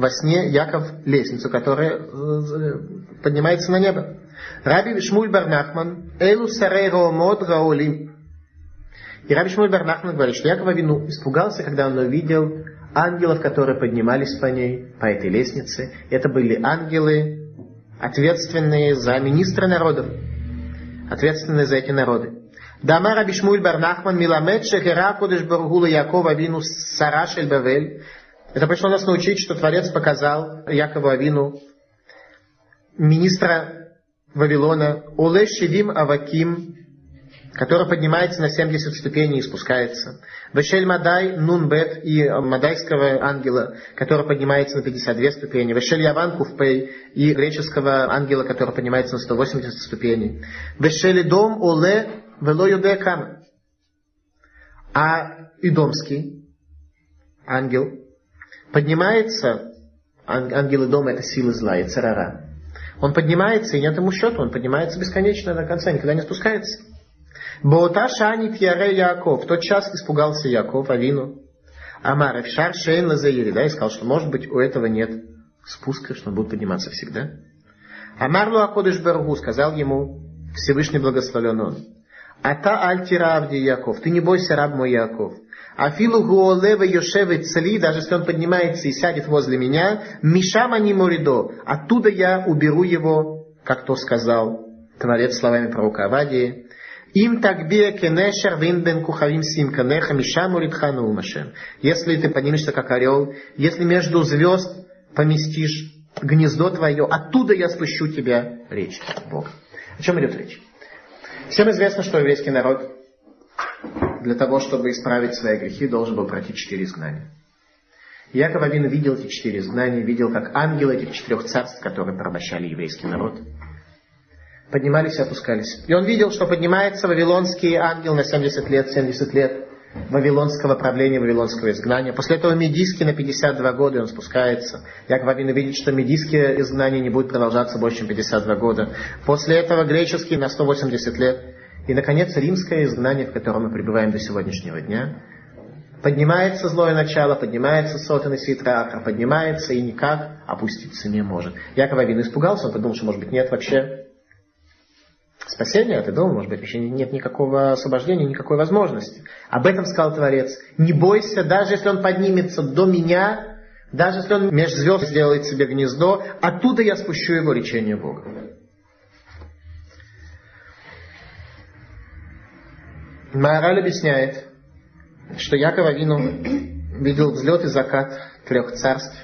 во сне Яков лестницу, которая э, поднимается на небо. Раби Шмуль Барнахман, «Элу сарей роомод раолим». И Раби Шмуль Барнахман говорит, что Яков Авину испугался, когда он увидел ангелов, которые поднимались по ней, по этой лестнице. Это были ангелы, ответственные за министра народов, ответственные за эти народы. Дама Раби Шмуль Барнахман Миламед Шехера Кодыш Баргула Якова Авину Сарашель Бавель. Это пришло нас научить, что Творец показал Якову Авину, министра Вавилона, Оле Шевим Аваким, который поднимается на 70 ступеней и спускается. Вешель Мадай Нунбет и мадайского ангела, который поднимается на 52 ступени. Вешель Яван Куфпей и греческого ангела, который поднимается на 180 ступеней. Вешель Дом Оле Вело Юдекам. А Идомский ангел поднимается, ангелы дома это силы зла и царара. Он поднимается, и нет ему счета, он поднимается бесконечно до конца, никогда не спускается. Боута шани тьяре Яков. В тот час испугался Яков, Авину. Амар Эфшар Шейн Лазаири, да, и сказал, что может быть у этого нет спуска, что он будет подниматься всегда. Амар Луакодыш Баргу сказал ему, Всевышний благословен он. Ата альтира авди Яков, ты не бойся, раб мой Яков. Афилу гуолева йошевет цели, даже если он поднимается и сядет возле меня, мишама не моридо, оттуда я уберу его, как то сказал Творец словами пророка Авадии, им такбия кенешер винден кухавим симканеха мишаму ритхану умашем. Если ты поднимешься как орел, если между звезд поместишь гнездо твое, оттуда я спущу тебя речь Бога. О чем идет речь? Всем известно, что еврейский народ для того, чтобы исправить свои грехи, должен был пройти четыре изгнания. Яков Авин видел эти четыре изгнания, видел, как ангелы этих четырех царств, которые порабощали еврейский народ, поднимались и опускались. И он видел, что поднимается вавилонский ангел на 70 лет, 70 лет вавилонского правления, вавилонского изгнания. После этого медийский на 52 года и он спускается. Яков Авин видит, что медийское изгнание не будет продолжаться больше, чем 52 года. После этого греческий на 180 лет. И, наконец, римское изгнание, в котором мы пребываем до сегодняшнего дня. Поднимается злое начало, поднимается сотенный свитра, поднимается и никак опуститься не может. Яков Авин испугался, он подумал, что, может быть, нет вообще спасения от этого, может быть, вообще нет никакого освобождения, никакой возможности. Об этом сказал Творец. Не бойся, даже если он поднимется до меня, даже если он меж звезд сделает себе гнездо, оттуда я спущу его речение Бога. Маораль объясняет, что Яков Авину видел взлет и закат трех царств.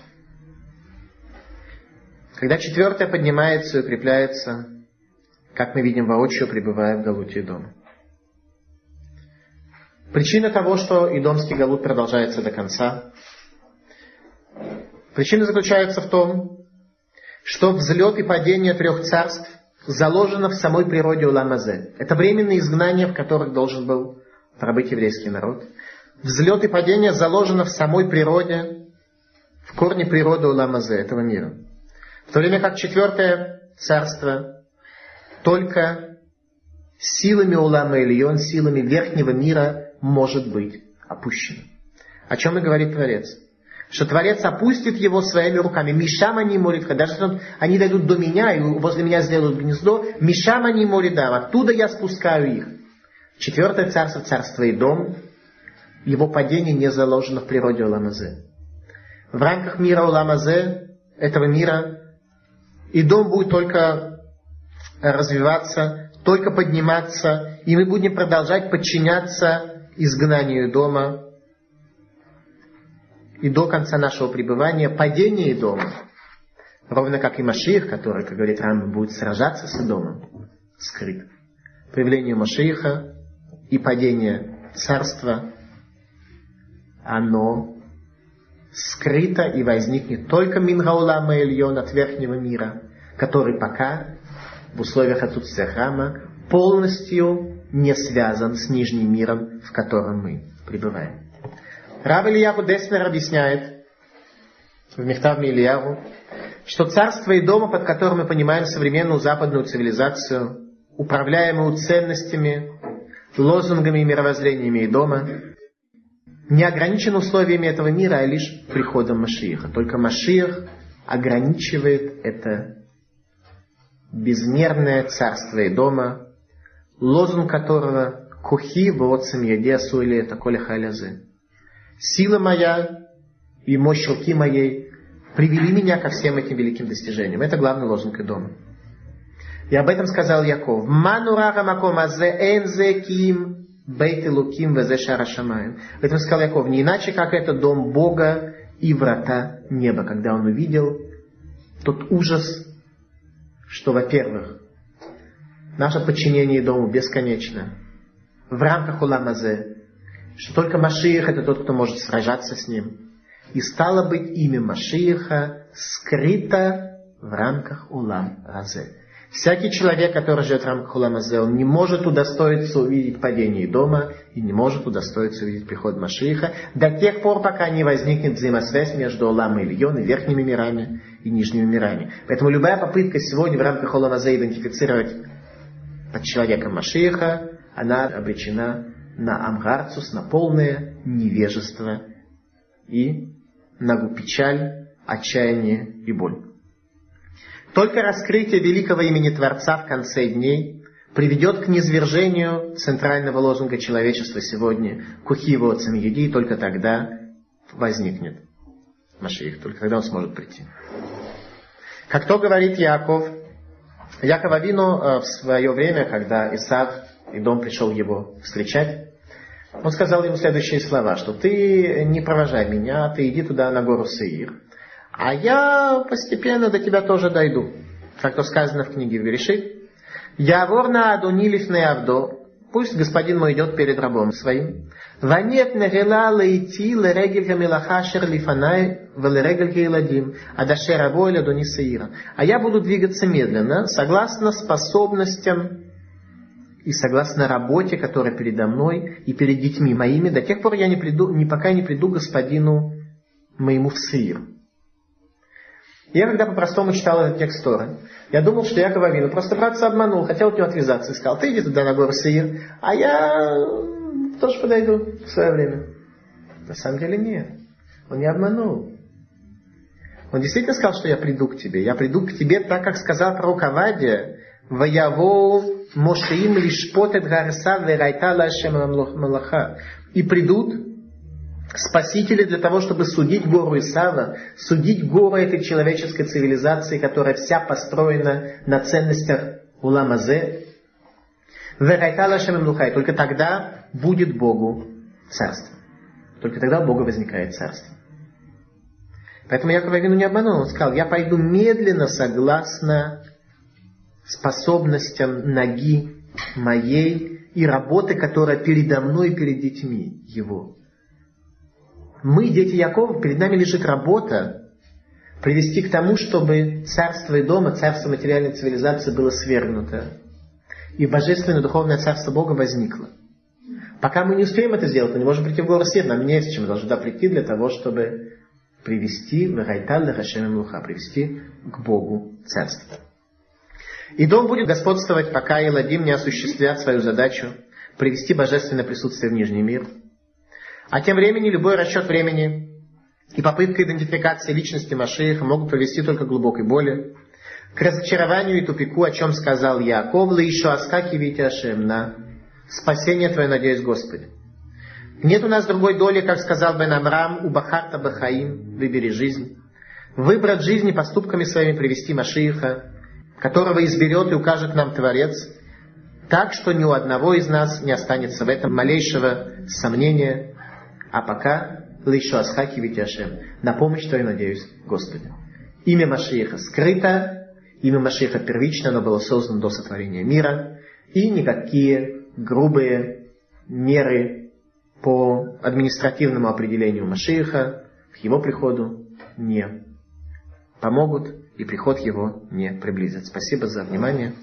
Когда четвертое поднимается и укрепляется, как мы видим воочию, пребывая в Галуте дома. Причина того, что Идомский Галут продолжается до конца, причина заключается в том, что взлет и падение трех царств заложено в самой природе Уламазе. Это временные изгнания, в которых должен был пробыть еврейский народ. Взлет и падение заложено в самой природе, в корне природы Уламазе, этого мира. В то время как четвертое царство только силами Улама Ильон, силами верхнего мира может быть опущено. О чем и говорит Творец? Что Творец опустит его своими руками. Мишама не молит, даже если они дойдут до меня и возле меня сделают гнездо, Мишама не молит, оттуда я спускаю их. Четвертое царство, царство и дом, его падение не заложено в природе Уламазе. В рамках мира Уламазе, этого мира, и дом будет только развиваться, только подниматься, и мы будем продолжать подчиняться изгнанию дома, и до конца нашего пребывания падение дома, ровно как и Машиих, который, как говорит Рам, будет сражаться с домом, скрыт. Появление Машииха и падение царства, оно скрыто и возникнет только Мингаулама Ильон от верхнего мира, который пока в условиях отсутствия храма полностью не связан с нижним миром, в котором мы пребываем. Рав Ильяву Деснер объясняет в Мехтавме Ильяву, что царство и дома, под которым мы понимаем современную западную цивилизацию, управляемую ценностями, лозунгами и мировоззрениями и дома, не ограничен условиями этого мира, а лишь приходом Машииха. Только Машиих ограничивает это безмерное царство и дома, лозунг которого «Кухи вот семья суили это коля халязы». Сила моя и мощь руки моей привели меня ко всем этим великим достижениям. Это главный лозунг и дома. И об этом сказал Яков. Манурага маком азе энзе ким бейт луким везе шарашамаем. В этом сказал Яков. Не иначе, как это дом Бога и врата неба. Когда он увидел тот ужас, что, во-первых, наше подчинение дому бесконечно. В рамках Уламазе что только Машиих это тот, кто может сражаться с ним. И стало быть, имя Машииха скрыто в рамках Улам Разе. Всякий человек, который живет в рамках Улам Разе, он не может удостоиться увидеть падение дома и не может удостоиться увидеть приход Машииха до тех пор, пока не возникнет взаимосвязь между Улам и Ильон, и верхними мирами, и нижними мирами. Поэтому любая попытка сегодня в рамках Улам Разе идентифицировать под человеком Машииха, она обречена на Амгарцус, на полное невежество и на печаль, отчаяние и боль. Только раскрытие великого имени Творца в конце дней приведет к низвержению центрального лозунга человечества сегодня «Кухиво Цамьюди», и только тогда возникнет Машиих, только тогда он сможет прийти. Как то говорит Яков, Яков Авину э, в свое время, когда Исав и дом пришел его встречать, он сказал ему следующие слова, что ты не провожай меня, ты иди туда на гору Сеир, а я постепенно до тебя тоже дойду. Как то сказано в книге Верешит. Я ворна адунилиф авдо, пусть господин мой идет перед рабом своим. Ванет нерела лейти лерегель камилаха шер лифанай велерегель кейладим, адашер рабой ладуни сеира. А я буду двигаться медленно, согласно способностям и согласно работе, которая передо мной и перед детьми моими, до тех пор я не приду, не, пока не приду господину моему в Сир. Я когда по-простому читал этот текст Торы, я думал, что Яков Авину просто братца обманул, хотел от него отвязаться и сказал, ты иди туда на гору Сир, а я тоже подойду в свое время. На самом деле нет. Он не обманул. Он действительно сказал, что я приду к тебе. Я приду к тебе так, как сказал пророк Авадия, «Ваявоу Мошеим лишпотет гарса верайта лашем малаха. И придут спасители для того, чтобы судить гору Исава, судить гору этой человеческой цивилизации, которая вся построена на ценностях Уламазе. Верайта лашем млухай. Только тогда будет Богу царство. Только тогда у Бога возникает царство. Поэтому Яков Авину не обманул. Он сказал, я пойду медленно согласно способностям ноги моей и работы, которая передо мной и перед детьми его. Мы, дети Якова, перед нами лежит работа привести к тому, чтобы царство и дома, царство материальной цивилизации было свергнуто. И божественное духовное царство Бога возникло. Пока мы не успеем это сделать, мы не можем прийти в гору свет, нам не с чем, должны туда прийти для того, чтобы привести в Райталь привести к Богу царство. И дом будет господствовать, пока Иладим не осуществят свою задачу привести божественное присутствие в Нижний мир. А тем временем любой расчет времени и попытка идентификации личности Машииха могут привести только к глубокой боли, к разочарованию и тупику, о чем сказал Яков, еще аскаки Ашем на спасение Твое, надеюсь, Господи. Нет у нас другой доли, как сказал Бен Амрам, у Бахарта Бахаим, выбери жизнь. Выбрать жизнь и поступками своими привести Машииха, которого изберет и укажет нам Творец, так что ни у одного из нас не останется в этом малейшего сомнения, а пока лишу асхаки витяшем, на помощь Твою надеюсь, Господи. Имя Машииха скрыто, имя Машииха первично, оно было создано до сотворения мира, и никакие грубые меры по административному определению Машииха к его приходу не помогут, и приход его не приблизит. Спасибо за внимание.